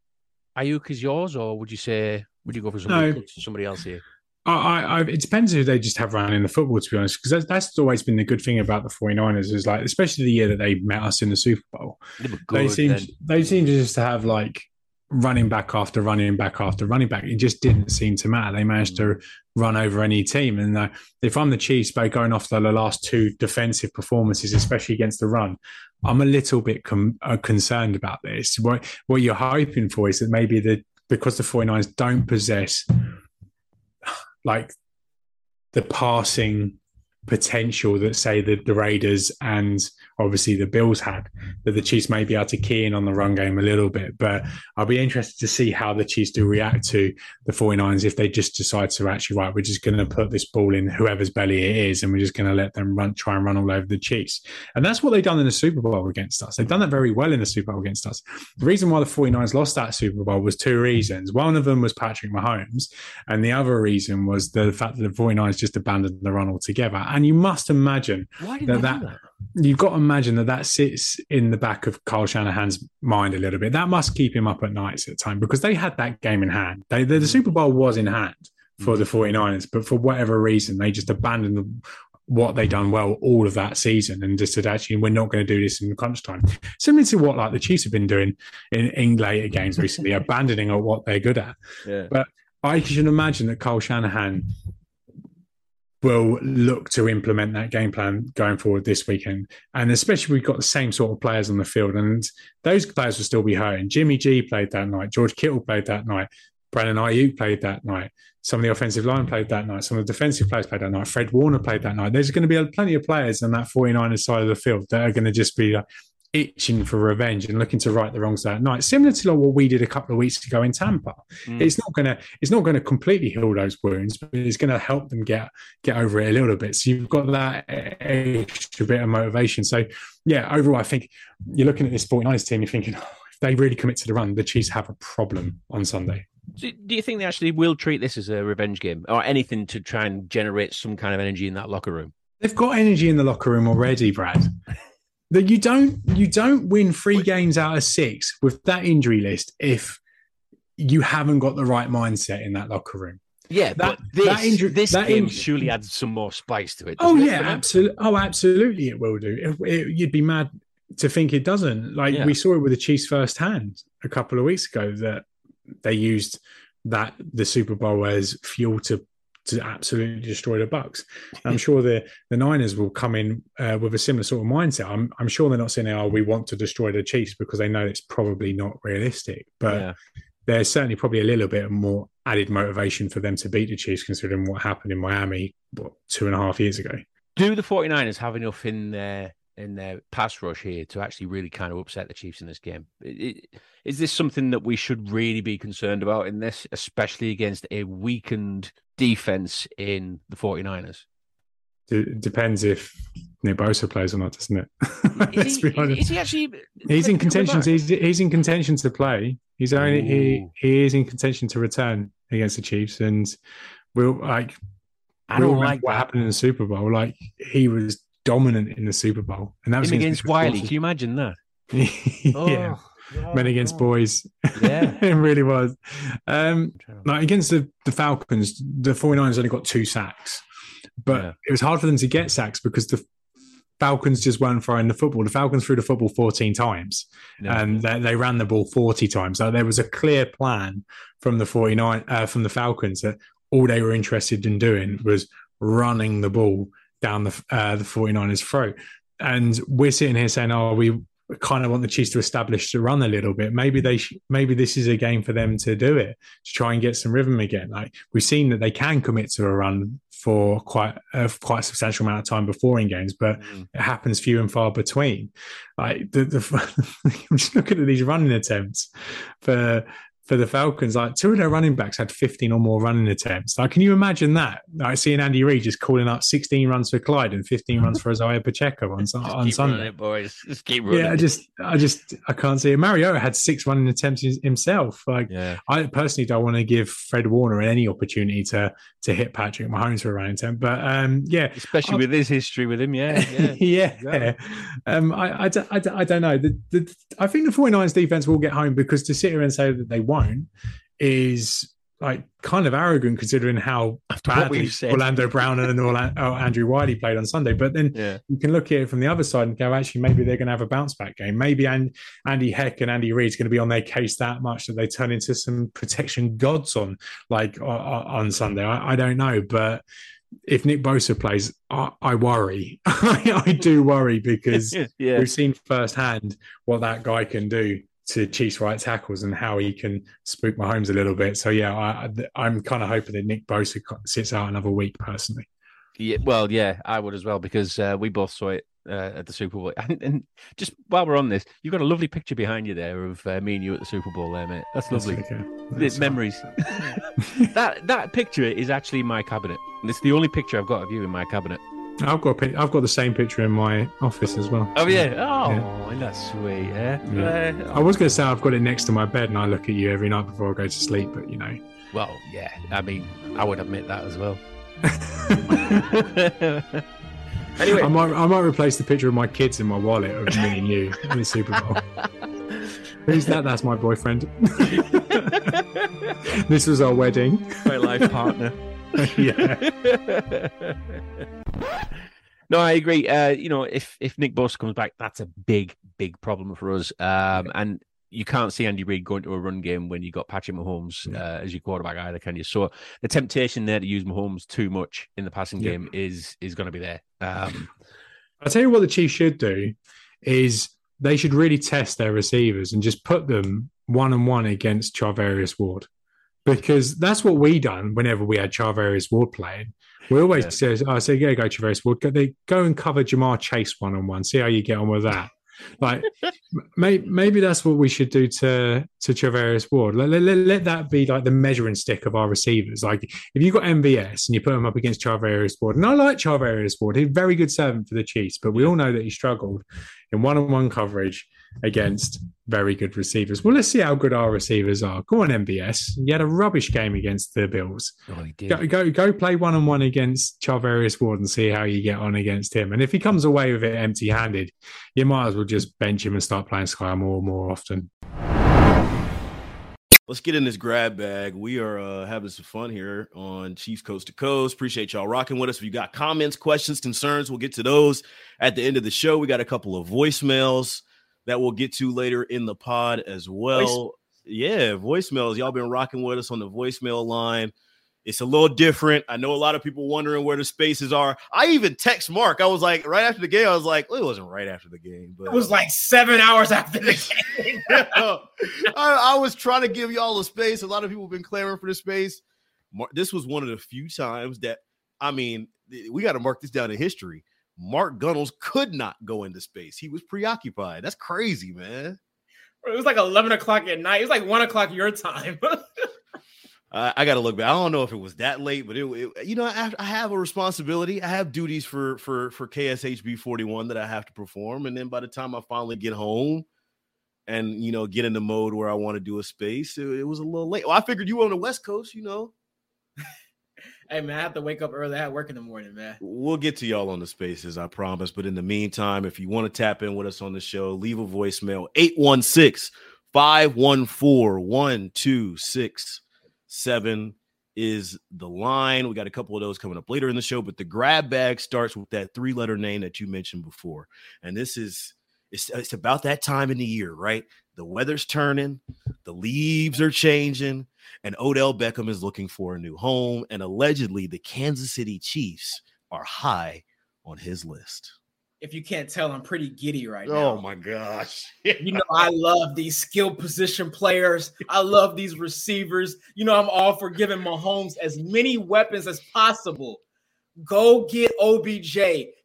Aiyuk is yours, or would you say would you go for somebody, no. somebody else here? I, I, it depends who they just have running in the football, to be honest, because that's, that's, always been the good thing about the 49ers is like, especially the year that they met us in the Super Bowl. They, they seem they seem to just have like running back after running back after running back. It just didn't seem to matter. They managed to run over any team. And uh, if I'm the Chiefs, by going off the last two defensive performances, especially against the run, I'm a little bit com- uh, concerned about this. What, what you're hoping for is that maybe the because the 49ers don't possess like the passing potential that say the, the Raiders and obviously the Bills had that the Chiefs may be able to key in on the run game a little bit. But I'll be interested to see how the Chiefs do react to the 49ers if they just decide to actually, right, we're just going to put this ball in whoever's belly it is and we're just going to let them run, try and run all over the Chiefs. And that's what they've done in the Super Bowl against us. They've done that very well in the Super Bowl against us. The reason why the 49ers lost that Super Bowl was two reasons. One of them was Patrick Mahomes, and the other reason was the fact that the 49ers just abandoned the run altogether. And you must imagine that, that, that you've got to imagine that that sits in the back of Kyle Shanahan's mind a little bit. That must keep him up at nights at the time because they had that game in hand. They, the, the Super Bowl was in hand for the 49ers, but for whatever reason, they just abandoned what they done well all of that season and just said, actually, we're not going to do this in crunch time. Similar to what like the Chiefs have been doing in, in later games recently, abandoning what they're good at. Yeah. But I can imagine that Kyle Shanahan will look to implement that game plan going forward this weekend. And especially we've got the same sort of players on the field, and those players will still be hurting. Jimmy G played that night, George Kittle played that night. Brandon Aiyuk played that night. Some of the offensive line played that night. Some of the defensive players played that night. Fred Warner played that night. There's going to be plenty of players on that 49ers side of the field that are going to just be like, itching for revenge and looking to right the wrongs that night. Similar to what we did a couple of weeks ago in Tampa. Mm. It's not gonna it's not gonna completely heal those wounds, but it's gonna help them get get over it a little bit. So you've got that extra bit of motivation. So yeah, overall I think you're looking at this 49ers team, you're thinking, oh, if they really commit to the run, the Chiefs have a problem on Sunday. Do you think they actually will treat this as a revenge game or anything to try and generate some kind of energy in that locker room? They've got energy in the locker room already, Brad that you don't you don't win three games out of six with that injury list if you haven't got the right mindset in that locker room. Yeah, that this, that injury, this that game injury, surely adds some more spice to it. Oh yeah, absolutely. Oh, absolutely, it will do. It, it, you'd be mad to think it doesn't. Like yeah. we saw it with the Chiefs firsthand a couple of weeks ago that they used that the Super Bowl as fuel to to absolutely destroy the Bucks. I'm sure the the Niners will come in uh, with a similar sort of mindset. I'm I'm sure they're not saying, "Oh, we want to destroy the Chiefs," because they know it's probably not realistic. But yeah. there's certainly probably a little bit more added motivation for them to beat the Chiefs, considering what happened in Miami what two and a half years ago. Do the 49ers have enough in their in their pass rush here to actually really kind of upset the Chiefs in this game? Is this something that we should really be concerned about in this, especially against a weakened defense in the 49ers? It depends if Nick Bosa plays or not, doesn't it? Let's he, be honest. Is he actually? He's in contention. He's, he's in contention to play. He's only he, he is in contention to return against the Chiefs, and we'll like. I don't like what that. happened in the Super Bowl. Like he was dominant in the Super Bowl, and that was against, Wylie. Can you imagine that? yeah. Oh. Men against boys. Yeah. it really was. Um, like against the, the Falcons, the 49ers only got two sacks, but yeah. it was hard for them to get sacks because the Falcons just weren't throwing the football. The Falcons threw the football 14 times and they, they, ran the ball 40 times. So there was a clear plan from the 49 uh, from the Falcons that all they were interested in doing was running the ball down the uh, the 49ers throat. And we're sitting here saying, "Oh, we kind of want the Chiefs to establish the run a little bit. Maybe they sh- maybe this is a game for them to do it to try and get some rhythm again. Like we've seen that they can commit to a run for quite a quite a substantial amount of time before in games, but mm. it happens few and far between. Like the, the I'm just looking at these running attempts for for the Falcons, like two of their running backs had 15 or more running attempts. Like, can you imagine that? Like seeing Andy Reid just calling up 16 runs for Clyde and 15 runs for Isaiah Pacheco on, on Sunday. It, boys. Just keep running. Yeah, I just, I just, I can't see it. Mariota had six running attempts himself. Like, yeah. I personally don't want to give Fred Warner any opportunity to to hit Patrick Mahomes for a running attempt. But um, yeah, especially I, with his history with him. Yeah, yeah, yeah. yeah. Um, I, I, I, I, don't know. The, the, I think the 49ers defense will get home because to sit here and say that they is like kind of arrogant considering how badly Orlando Brown and Orlando, oh, uh, Andrew Wylie played on Sunday. But then yeah. you can look at it from the other side and go, actually, maybe they're going to have a bounce back game. Maybe Andy Heck and Andy Reid's going to be on their case that much that they turn into some protection gods on like on Sunday. I, I don't know, but if Nick Bosa plays, I, I worry. I do worry because yeah. we've seen firsthand what that guy can do to Chiefs right tackles and how he can spook Mahomes a little bit. So yeah, I, am kind of hoping that Nick Bosa sits out another week personally. Yeah, well, yeah, I would as well because uh, we both saw it uh, at the Super Bowl. And, and, just while we're on this, you've got a lovely picture behind you there of uh, me and you at the Super Bowl, there, mate. That's lovely. That's okay. That's memories. that that picture is actually in my cabinet. It's the only picture I've got of you in my cabinet. I've got a, I've got the same picture in my office as well. Oh yeah. Oh, yeah. that's sweet. Yeah. yeah. Uh, I was going to say I've got it next to my bed and I look at you every night before I go to sleep, but you know. Well, yeah. I mean, I would admit that as well. anyway, I might I might replace the picture of my kids in my wallet of me and you in the Super Bowl. Who's that? That's my boyfriend. this was our wedding. My life partner. yeah. No, I agree. Uh, you know, if if Nick Bosa comes back, that's a big, big problem for us. Um, and you can't see Andy Reid going to a run game when you got Patrick Mahomes uh, as your quarterback either, can you? So the temptation there to use Mahomes too much in the passing game is is going to be there. Um, I'll tell you what the Chiefs should do is they should really test their receivers and just put them one on one against Charvarius Ward because that's what we done whenever we had Charvarius Ward playing. We always Yeah. says, "I say, yeah, go Charvarius Ward. Go, they go and cover Jamar Chase one on one. See how you get on with that." Like, may, maybe that's what we should do to to Travarius Ward. Let, let, let, that be like the measuring stick of our receivers. Like, if you got MVS and you put him up against Travarius Ward, and I like Travarius Ward, he's a very good servant for the Chiefs, but we all know that he struggled in one on one coverage against very good receivers. Well, let's see how good our receivers are. Go on, MVS. You had a rubbish game against the Bills. Oh, he did. Go, go, go play one on one against Charvarius Ward and see how you get on against him. And if he comes away with it empty handed, you might as well just bench him and start playing Sky more and more often. Let's get in this grab bag. We are uh, having some fun here on Chiefs Coast to Coast. Appreciate y'all rocking with us. If you got comments, questions, concerns, we'll get to those at the end of the show. We got a couple of voicemails that we'll get to later in the pod as well. Yeah, voicemails. Y'all been rocking with us on the voicemail line. It's a little different. I know a lot of people wondering where the spaces are. I even text Mark. I was like, right after the game, I was like, well, it wasn't right after the game, but It was like seven hours after the game. I, I was trying to give y'all a space. A lot of people have been clamoring for the space. Mar- This was one of the few times that, I mean, we got to mark this down in history. Mark Gunnels could not go into space. He was preoccupied. That's crazy, man. It was like 11 o'clock at night. It was like one o'clock your time. I, I got to look back. I don't know if it was that late, but it, it- you know, I have, I have a responsibility. I have duties for for for KSHB 41 that I have to perform, and then by the time I finally get home and you know get in the mode where I want to do a space, it, it was a little late. Well, I figured you were on the West Coast, you know. Hey, man, I have to wake up early. I have work in the morning, man. We'll get to y'all on the spaces, I promise. But in the meantime, if you want to tap in with us on the show, leave a voicemail 816 514 1267 is the line. We got a couple of those coming up later in the show, but the grab bag starts with that three letter name that you mentioned before. And this is it's, it's about that time in the year, right? The weather's turning, the leaves are changing, and Odell Beckham is looking for a new home. And allegedly, the Kansas City Chiefs are high on his list. If you can't tell, I'm pretty giddy right oh now. Oh my gosh. You know, I love these skill position players. I love these receivers. You know, I'm all for giving Mahomes as many weapons as possible. Go get OBJ.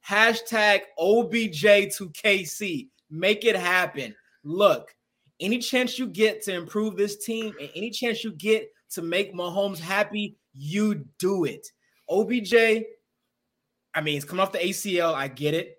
Hashtag OBJ to KC. Make it happen. Look, any chance you get to improve this team and any chance you get to make Mahomes happy, you do it. OBJ, I mean, he's coming off the ACL. I get it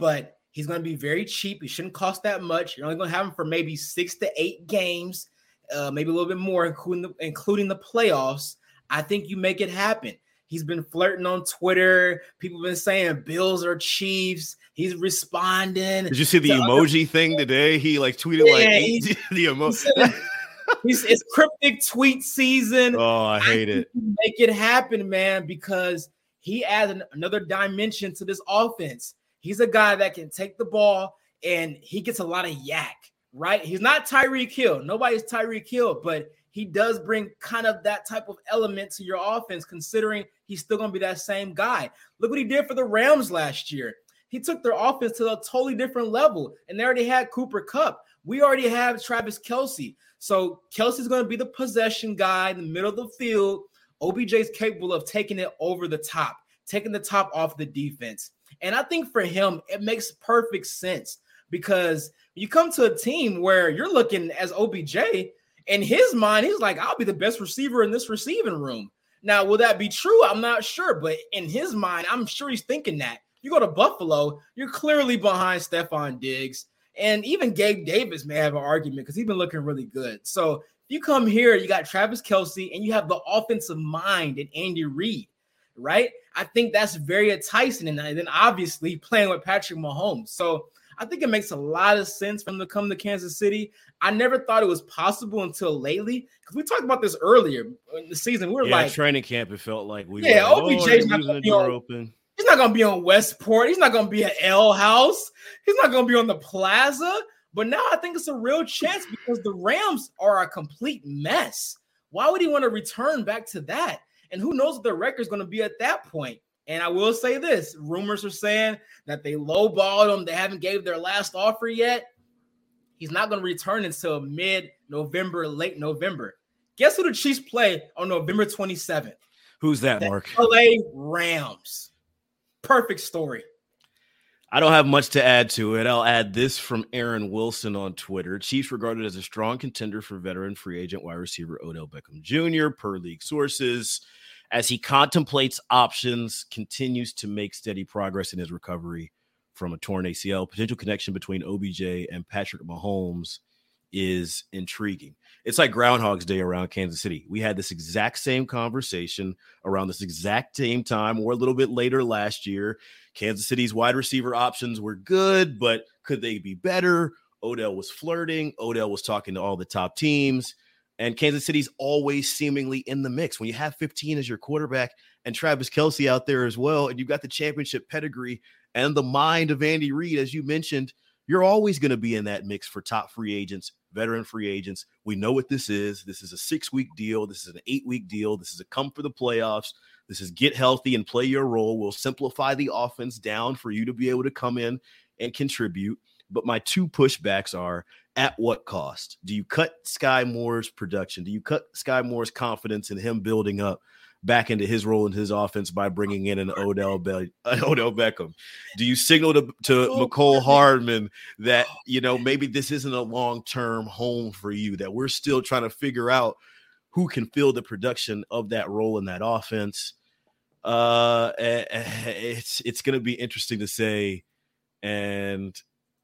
but he's going to be very cheap. He shouldn't cost that much. You're only going to have him for maybe six to eight games, uh, maybe a little bit more, including the, including the playoffs. I think you make it happen. He's been flirting on Twitter. People have been saying Bills or Chiefs. He's responding. Did you see the other- emoji thing today? He like tweeted Yeah, like the emoji. it's cryptic tweet season. Oh, I hate think it. Make it happen, man, because he adds an- another dimension to this offense. He's a guy that can take the ball and he gets a lot of YAC, right? He's not Tyreek Hill. Nobody's Tyreek Hill, but he does bring kind of that type of element to your offense, considering he's still going to be that same guy. Look what he did for the Rams last year. He took their offense to a totally different level, and they already had Cooper Kupp. We already have Travis Kelce. So Kelce's going to be the possession guy in the middle of the field. OBJ is capable of taking it over the top, taking the top off the defense. And I think for him, it makes perfect sense because you come to a team where you're looking as OBJ, in his mind, he's like, I'll be the best receiver in this receiving room. Now, will that be true? I'm not sure, but in his mind, I'm sure he's thinking that. You go to Buffalo, you're clearly behind Stefon Diggs. And even Gabe Davis may have an argument because he's been looking really good. So if you come here, you got Travis Kelce, and you have the offensive mind and Andy Reid, right? I think that's very enticing. And then obviously playing with Patrick Mahomes. So I think it makes a lot of sense for him to come to Kansas City. I never thought it was possible until lately because we talked about this earlier in the season. We were Yeah, like, training camp, it felt like we Yeah, were like, OBJ oh, not the door open. He's not going to be on Westport. He's not going to be at L House. He's not going to be on the Plaza. But now I think it's a real chance because the Rams are a complete mess. Why would he want to return back to that? And who knows what the record's going to be at that point? And I will say this: rumors are saying that they lowballed him. They haven't gave their last offer yet. He's not going to return until mid-November, late November. Guess who the Chiefs play on November 27th? Who's that, The Mark? LA Rams. Perfect story. I don't have much to add to it. I'll add this from Aaron Wilson on Twitter. Chiefs regarded as a strong contender for veteran free agent wide receiver Odell Beckham Jr. per league sources. As he contemplates options, continues to make steady progress in his recovery from a torn ACL. Potential connection between OBJ and Patrick Mahomes is intriguing. It's like Groundhog's Day around Kansas City. We had this exact same conversation around this exact same time or a little bit later last year. Kansas City's wide receiver options were good, but could they be better? Odell was flirting. Odell was talking to all the top teams. And Kansas City's always seemingly in the mix. When you have 15 as your quarterback and Travis Kelce out there as well, and you've got the championship pedigree and the mind of Andy Reid, as you mentioned, you're always going to be in that mix for top free agents, veteran free agents. We know what this is. This is a six week deal. This is an eight week deal. This is a come for the playoffs. This is get healthy and play your role. We'll simplify the offense down for you to be able to come in and contribute. But my two pushbacks are at what cost? Do you cut Sky Moore's production? Do you cut Sky Moore's confidence in him building up back into his role in his offense by bringing in an Odell Be- Odell Beckham? Do you signal to, to Mecole Hardman that you know maybe this isn't a long term home for you? That we're still trying to figure out who can fill the production of that role in that offense. Uh, it's it's going to be interesting to say, and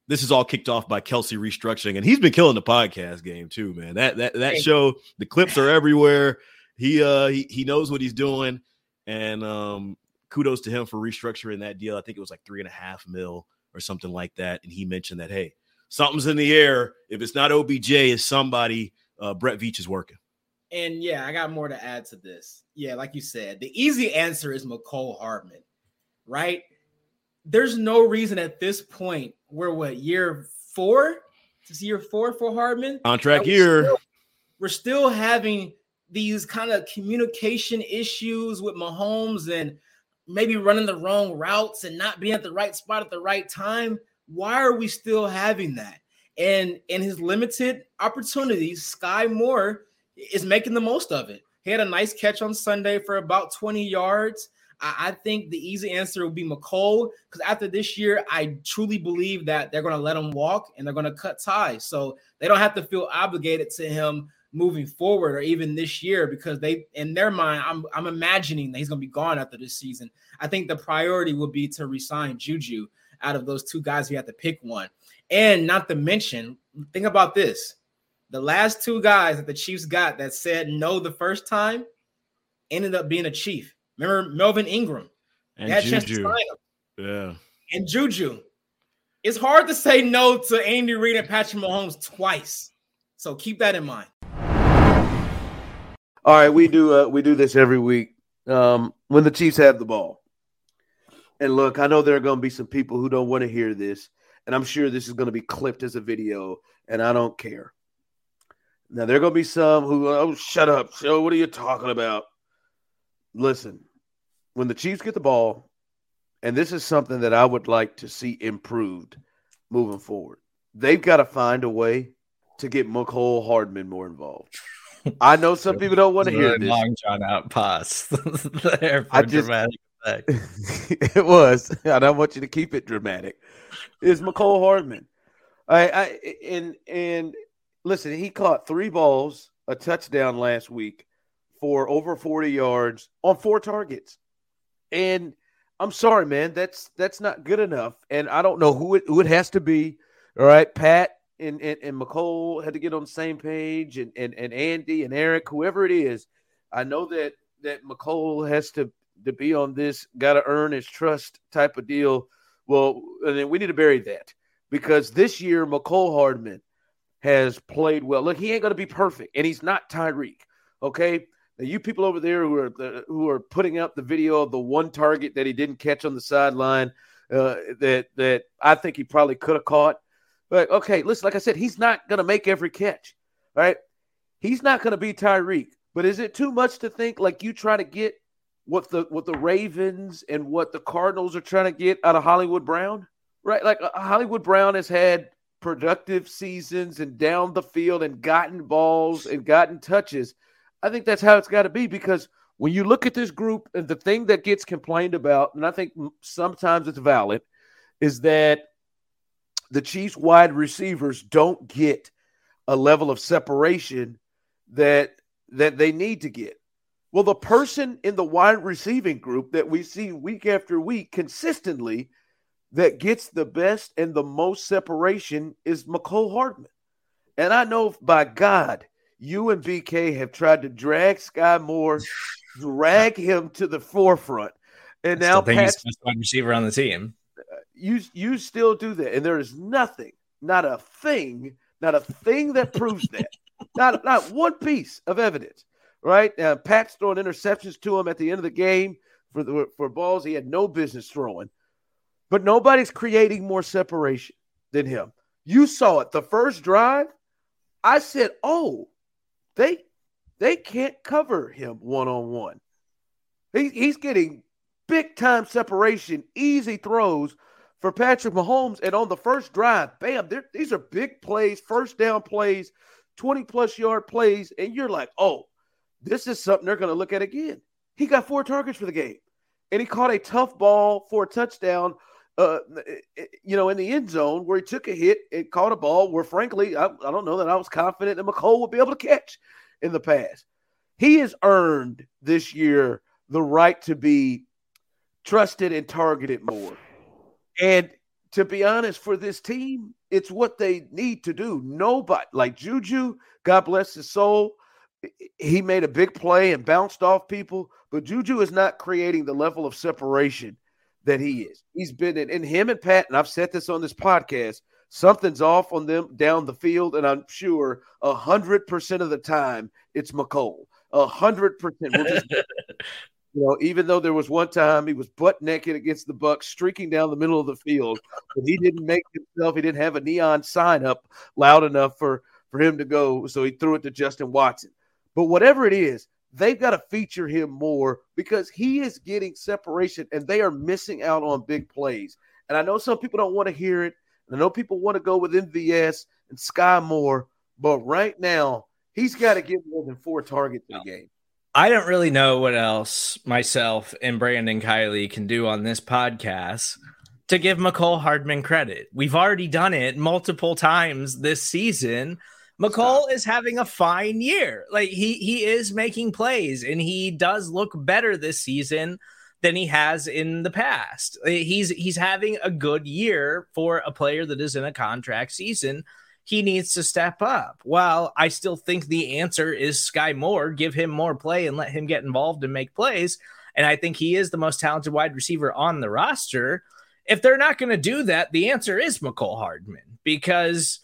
this is all kicked off by Kelce restructuring, and he's been killing the podcast game too, man. That that that show, the clips are everywhere. He uh he, he knows what he's doing, and um kudos to him for restructuring that deal. I think it was like three and a half mil or something like that. And he mentioned that hey, something's in the air. If it's not OBJ, it's somebody. Uh, Brett Veach is working. And yeah, I got more to add to this. Yeah, like you said, the easy answer is Mecole Hardman, right? There's no reason at this point, we're what year four? This is year four for Hardman. Contract we're year. still- we're still having these kind of communication issues with Mahomes and maybe running the wrong routes and not being at the right spot at the right time. Why are we still having that? And in his limited opportunities, Sky Moore is making the most of it. He had a nice catch on Sunday for about 20 yards. I, I think the easy answer would be Mecole because after this year, I truly believe that they're going to let him walk and they're going to cut ties. So they don't have to feel obligated to him moving forward or even this year because they in their mind I'm I'm imagining that he's going to be gone after this season. I think the priority would be to resign Juju out of those two guys we have to pick one. And not to mention, think about this. The last two guys that the Chiefs got that said no the first time ended up being a Chief. Remember Melvin Ingram? And had Juju. Yeah. And Juju. It's hard to say no to Andy Reid and Patrick Mahomes twice. So keep that in mind. All right, we do uh, we do this every week um, when the Chiefs have the ball. And look, I know there are going to be some people who don't want to hear this, and I'm sure this is going to be clipped as a video, and I don't care. Now there are going to be some who, oh, shut up, Joe. What are you talking about? Listen, when the Chiefs get the ball, and this is something that I would like to see improved moving forward, they've got to find a way to get Mecole Hardman more involved. I know some people don't want to hear this. long drawn out pause there for I just- dramatic effect. it was. I don't want you to keep it dramatic. Is Mecole Hardman. I, I and and listen, he caught three balls, a touchdown last week for over 40 yards on four targets. And I'm sorry, man, that's that's not good enough. And I don't know who it who it has to be. All right, Pat and, and, and Mecole had to get on the same page and, and, and Andy and Eric, whoever it is. I know that that Mecole has to to be on this got to earn his trust type of deal. Well, and then we need to bury that because this year Mecole Hardman has played well. Look, he ain't to be perfect, and he's not Tyreek. Okay, now you people over there who are the, who are putting up the video of the one target that he didn't catch on the sideline uh, that that I think he probably could have caught. But okay, listen, like I said, he's not going to make every catch. right? he's not going to be Tyreek. But is it too much to think like you try to get what the what the Ravens and what the Cardinals are trying to get out of Hollywood Brown? Right, like uh, Hollywood Brown has had productive seasons and down the field and gotten balls and gotten touches. I think that's how it's got to be because when you look at this group, and the thing that gets complained about, and I think sometimes it's valid, is that the Chiefs wide receivers don't get a level of separation that that they need to get. Well, the person in the wide receiving group that we see week after week consistently that gets the best and the most separation is Mecole Hardman. And I know by God, you and BK have tried to drag Sky Moore, drag him to the forefront. And now think he's Pat, the best wide receiver on the team. You you still do that, and there is nothing, not a thing, not a thing that proves that. Not not one piece of evidence. Right? Uh, Pat's throwing interceptions to him at the end of the game for the for balls he had no business throwing, but nobody's creating more separation than him. You saw it the first drive. I said, "Oh, they they can't cover him one on one. He's getting big time separation, easy throws for Patrick Mahomes. And on the first drive, bam, these are big plays, first down plays, 20 plus yard plays. And you're like, oh, this is something they're going to look at again. He got four targets for the game, and he caught a tough ball for a touchdown. Uh, you know, in the end zone where he took a hit and caught a ball where, frankly, I, I don't know that I was confident that Mecole would be able to catch in the past. He has earned this year the right to be trusted and targeted more. And to be honest, for this team, it's what they need to do. Nobody like Juju, God bless his soul. He made a big play and bounced off people, but Juju is not creating the level of separation that he is. He's been in, in him and Pat, and I've said this on this podcast. Something's off on them down the field, and I'm sure a hundred percent of the time it's Mecole. A hundred percent. You know, even though there was one time he was butt naked against the Bucks, streaking down the middle of the field, but he didn't make himself. He didn't have a neon sign up loud enough for for him to go, so he threw it to Justin Watson. But whatever it is, they've got to feature him more because he is getting separation, and they are missing out on big plays. And I know some people don't want to hear it. And I know people want to go with MVS and Sky Moore, but right now he's got to get more than four targets in a game. I don't really know what else myself and Brandon Kiley can do on this podcast to give Mecole Hardman credit. We've already done it multiple times this season. Mecole is having a fine year. Like he he is making plays and he does look better this season than he has in the past. He's he's having a good year for a player that is in a contract season he needs to step up. Well, I still think the answer is Sky Moore. Give him more play and let him get involved and make plays. And I think he is the most talented wide receiver on the roster. If they're not going to do that, the answer is Mecole Hardman because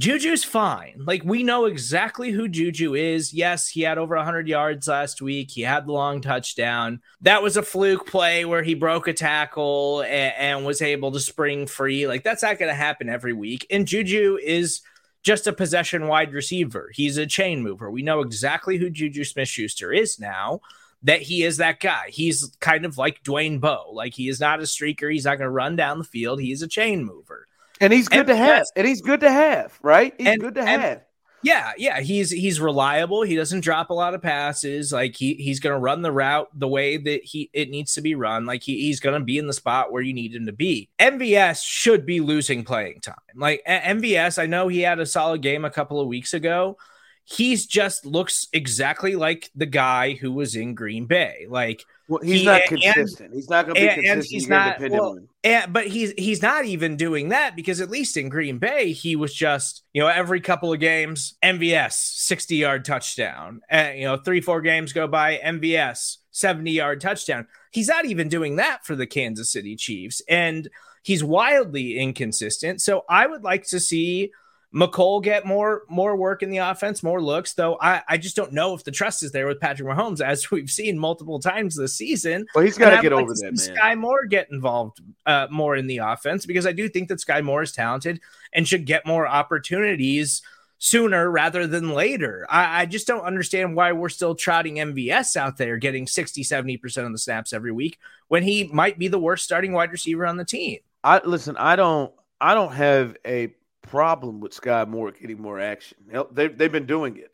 Juju's fine. Like we know exactly who Juju is. Yes, he had over 100 yards last week. He had the long touchdown. That was a fluke play where he broke a tackle and, and was able to spring free. Like that's not going to happen every week. And Juju is just a possession wide receiver. He's a chain mover. We know exactly who Juju Smith Schuster is now. That he is that guy. He's kind of like Dwayne Bowe. Like he is not a streaker. He's not going to run down the field. He's a chain mover. And he's good And to have. And he's good to have, right? He's And- good to and- have. Yeah, yeah, he's he's reliable. He doesn't drop a lot of passes. Like he he's going to run the route the way that he it needs to be run. Like he, he's going to be in the spot where you need him to be. MVS should be losing playing time. Like MVS, I know he had a solid game a couple of weeks ago. He's just looks exactly like the guy who was in Green Bay. Like Well, he's he- not and- consistent. he's not going to be and- and consistent. he's not- well, and but he's he's not even doing that because at least in Green Bay he was just you know every couple of games MVS 60 yard touchdown and you know 3 4 games go by MVS 70 yard touchdown he's not even doing that for the Kansas City Chiefs and he's wildly inconsistent so I would like to see Mecole get more more work in the offense, more looks, though I, I just don't know if the trust is there with Patrick Mahomes, as we've seen multiple times this season. Well, he's gotta get like over to that. Sky Moore get involved uh, more in the offense because I do think that Sky Moore is talented and should get more opportunities sooner rather than later. I, I just don't understand why we're still trotting MVS out there getting 60, 70% of the snaps every week when he might be the worst starting wide receiver on the team. I listen. I don't. I don't have a problem with Sky Moore getting more action. Hell, They they've been doing it.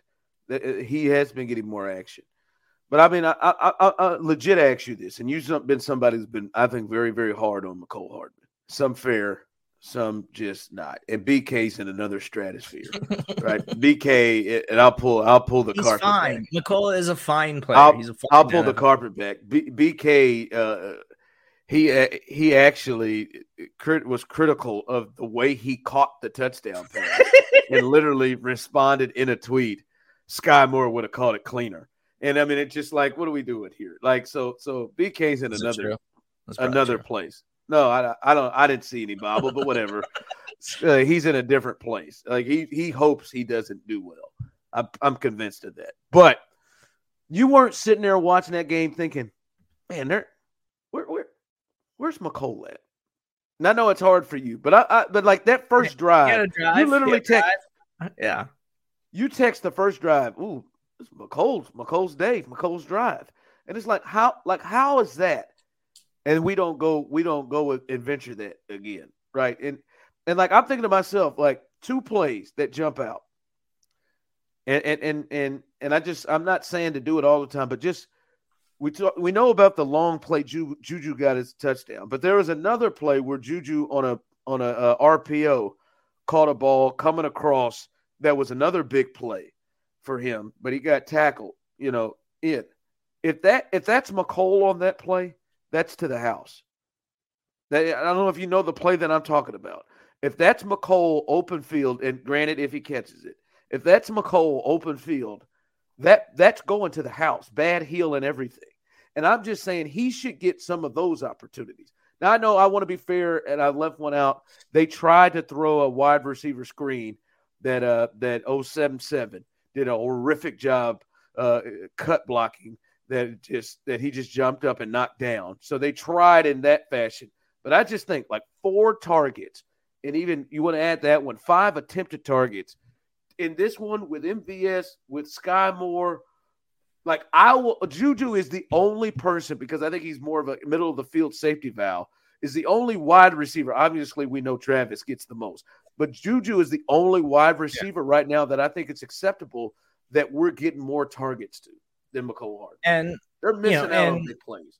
Uh, He has been getting more action. But I mean, I, I, I, I legit ask you this, and you've been somebody who's been, I think, very, very hard on Mecole Hardman. Some fair, some just not. And BK's in another stratosphere, right? BK, and I'll pull, I'll pull the He's carpet fine. back. Nicole is a fine player. I'll, He's a fine I'll pull the carpet back. B, BK, uh, he uh, he actually crit, was critical of the way he caught the touchdown pass and literally responded in a tweet. Sky Moore would have called it cleaner. And I mean, it's just like, what are we doing here? Like, so, so BK's in Is it another true? That's probably another true. place. No, I, I don't. I didn't see any bobble, but whatever. uh, he's in a different place. Like he he hopes he doesn't do well. I'm I'm convinced of that. But you weren't sitting there watching that game thinking, man, there, where where where's Mecole at? And I know it's hard for you, but I, I but like that first drive, had drive. you literally he had a text drive. Uh, yeah. you text the first drive. Ooh, it's Mecole's Mecole's day, Mecole's drive, and it's like how like how is that? And we don't go we don't go and venture that again, right? And and like I'm thinking to myself, like two plays that jump out, and and and and, and I just I'm not saying to do it all the time, but just we talk, we know about the long play Ju, Juju got his touchdown, but there was another play where Juju on a on a uh, RPO caught a ball coming across that was another big play for him, but he got tackled. You know, it if that if that's Mecole on that play, that's to the house. That, I don't know if you know the play that I'm talking about. If that's Mecole open field, and granted, if he catches it, if that's Mecole open field, that that's going to the house, bad heel and everything. And I'm just saying he should get some of those opportunities. Now I know I want to be fair, and I left one out. They tried to throw a wide receiver screen that uh that 077 did a horrific job uh cut blocking that just that he just jumped up and knocked down. So they tried in that fashion. But I just think like four targets, and even you want to add that one, five attempted targets. In this one with MVS, with Sky Moore, like I will Juju is the only person because I think he's more of a middle of the field safety valve, is the only wide receiver. Obviously, we know Travis gets the most, but Juju is the only wide receiver right now that I think it's acceptable that we're getting more targets to than Mecole Hart. And They're missing know, out on and- big plays.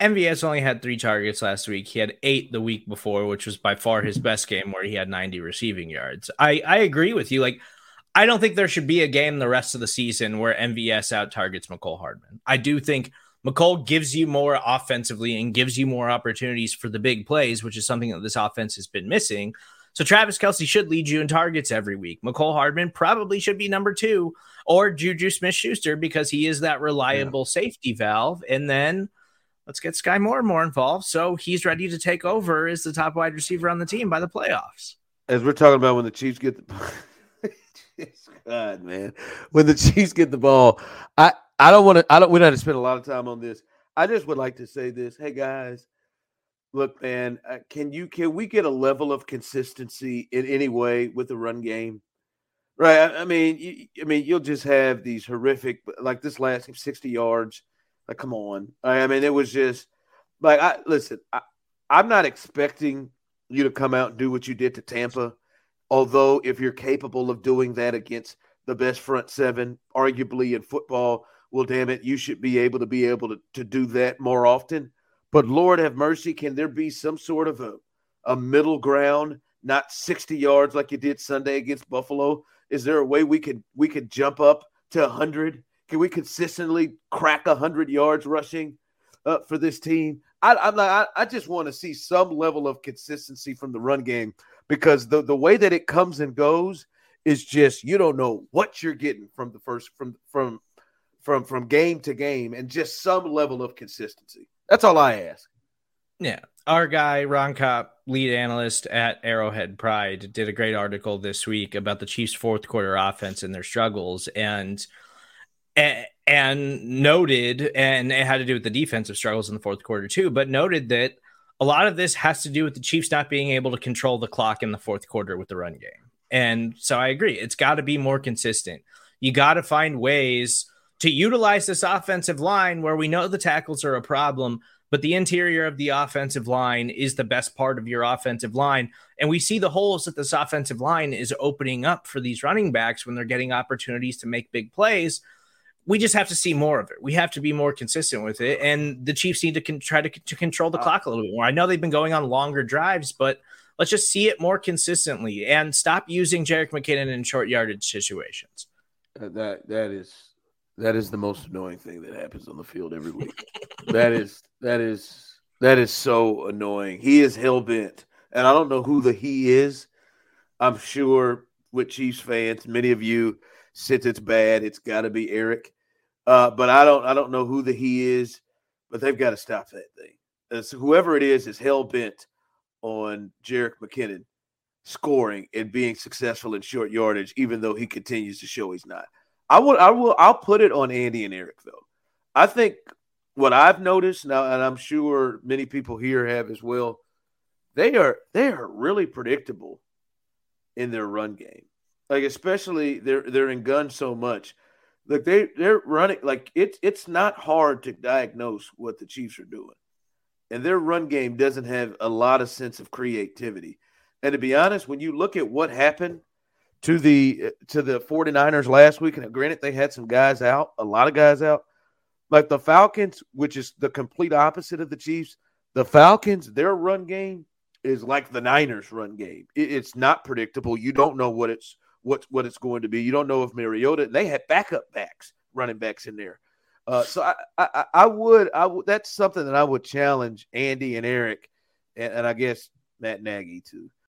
MVS only had three targets last week. He had eight the week before, which was by far his best game, where he had 90 receiving yards. I, I agree with you. Like, I don't think there should be a game the rest of the season where MVS out targets Mecole Hardman. I do think Mecole gives you more offensively and gives you more opportunities for the big plays, which is something that this offense has been missing. So Travis Kelce should lead you in targets every week. Mecole Hardman probably should be number two, or Juju Smith Schuster because he is that reliable safety valve. And then let's get Sky Moore more involved so he's ready to take over as the top wide receiver on the team by the playoffs. As we're talking about when the Chiefs get the God, man, when the Chiefs get the ball, I I don't want to. I don't. We don't have to spend a lot of time on this. I just would like to say this. Hey guys, look, man, uh, can you can we get a level of consistency in any way with the run game? Right. I, I mean, you, I mean, you'll just have these horrific, like this last sixty yards. Like, come on. I mean, it was just like I listen. I, I'm not expecting you to come out and do what you did to Tampa. Although, if you're capable of doing that against the best front seven, arguably in football, well, damn it, you should be able to be able to, to do that more often. But Lord have mercy, can there be some sort of a, a middle ground, not 60 yards like you did Sunday against Buffalo? Is there a way we could we could jump up to 100? Can we consistently crack 100 yards rushing uh, for this team? I, I'm not, I, I just want to see some level of consistency from the run game because the, the way that it comes and goes is just you don't know what you're getting from the first from from from from game to game and just some level of consistency. That's all I ask. Yeah. Our guy, Ron Kopp, lead analyst at Arrowhead Pride, did a great article this week about the Chiefs' fourth quarter offense and their struggles. And and, noted, and it had to do with the defensive struggles in the fourth quarter too, but noted that a lot of this has to do with the Chiefs not being able to control the clock in the fourth quarter with the run game. And so I agree, it's got to be more consistent. You got to find ways to utilize this offensive line where we know the tackles are a problem, but the interior of the offensive line is the best part of your offensive line. And we see the holes that this offensive line is opening up for these running backs when they're getting opportunities to make big plays. We just have to see more of it. We have to be more consistent with it. And the Chiefs need to con- try to, to control the uh, clock a little bit more. I know they've been going on longer drives, but let's just see it more consistently and stop using Jerick McKinnon in short yardage situations. Uh, that that is that is the most annoying thing that happens on the field every week. that is that is that is so annoying. He is hell bent, and I don't know who the he is. I'm sure with Chiefs fans, many of you, since it's bad, it's got to be Eric. Uh, but I don't I don't know who the he is, but they've got to stop that thing. Whoever it is is hell bent on Jerick McKinnon scoring and being successful in short yardage, even though he continues to show he's not. I will I will I'll put it on Andy and Eric though. I think what I've noticed now, and I'm sure many people here have as well, they are they are really predictable in their run game. Like especially they're they're in gun so much. Like they they're running like it's it's not hard to diagnose what the Chiefs are doing. And their run game doesn't have a lot of sense of creativity. And to be honest, when you look at what happened to the to the 49ers last week, and granted they had some guys out, a lot of guys out. Like the Falcons, which is the complete opposite of the Chiefs, the Falcons, their run game is like the Niners run game. It, it's not predictable. You don't know what it's what what it's going to be. You don't know if Mariota. They had backup backs, running backs in there. Uh, so I, I, I would I would that's something that I would challenge Andy and Eric, and, and I guess Matt Nagy too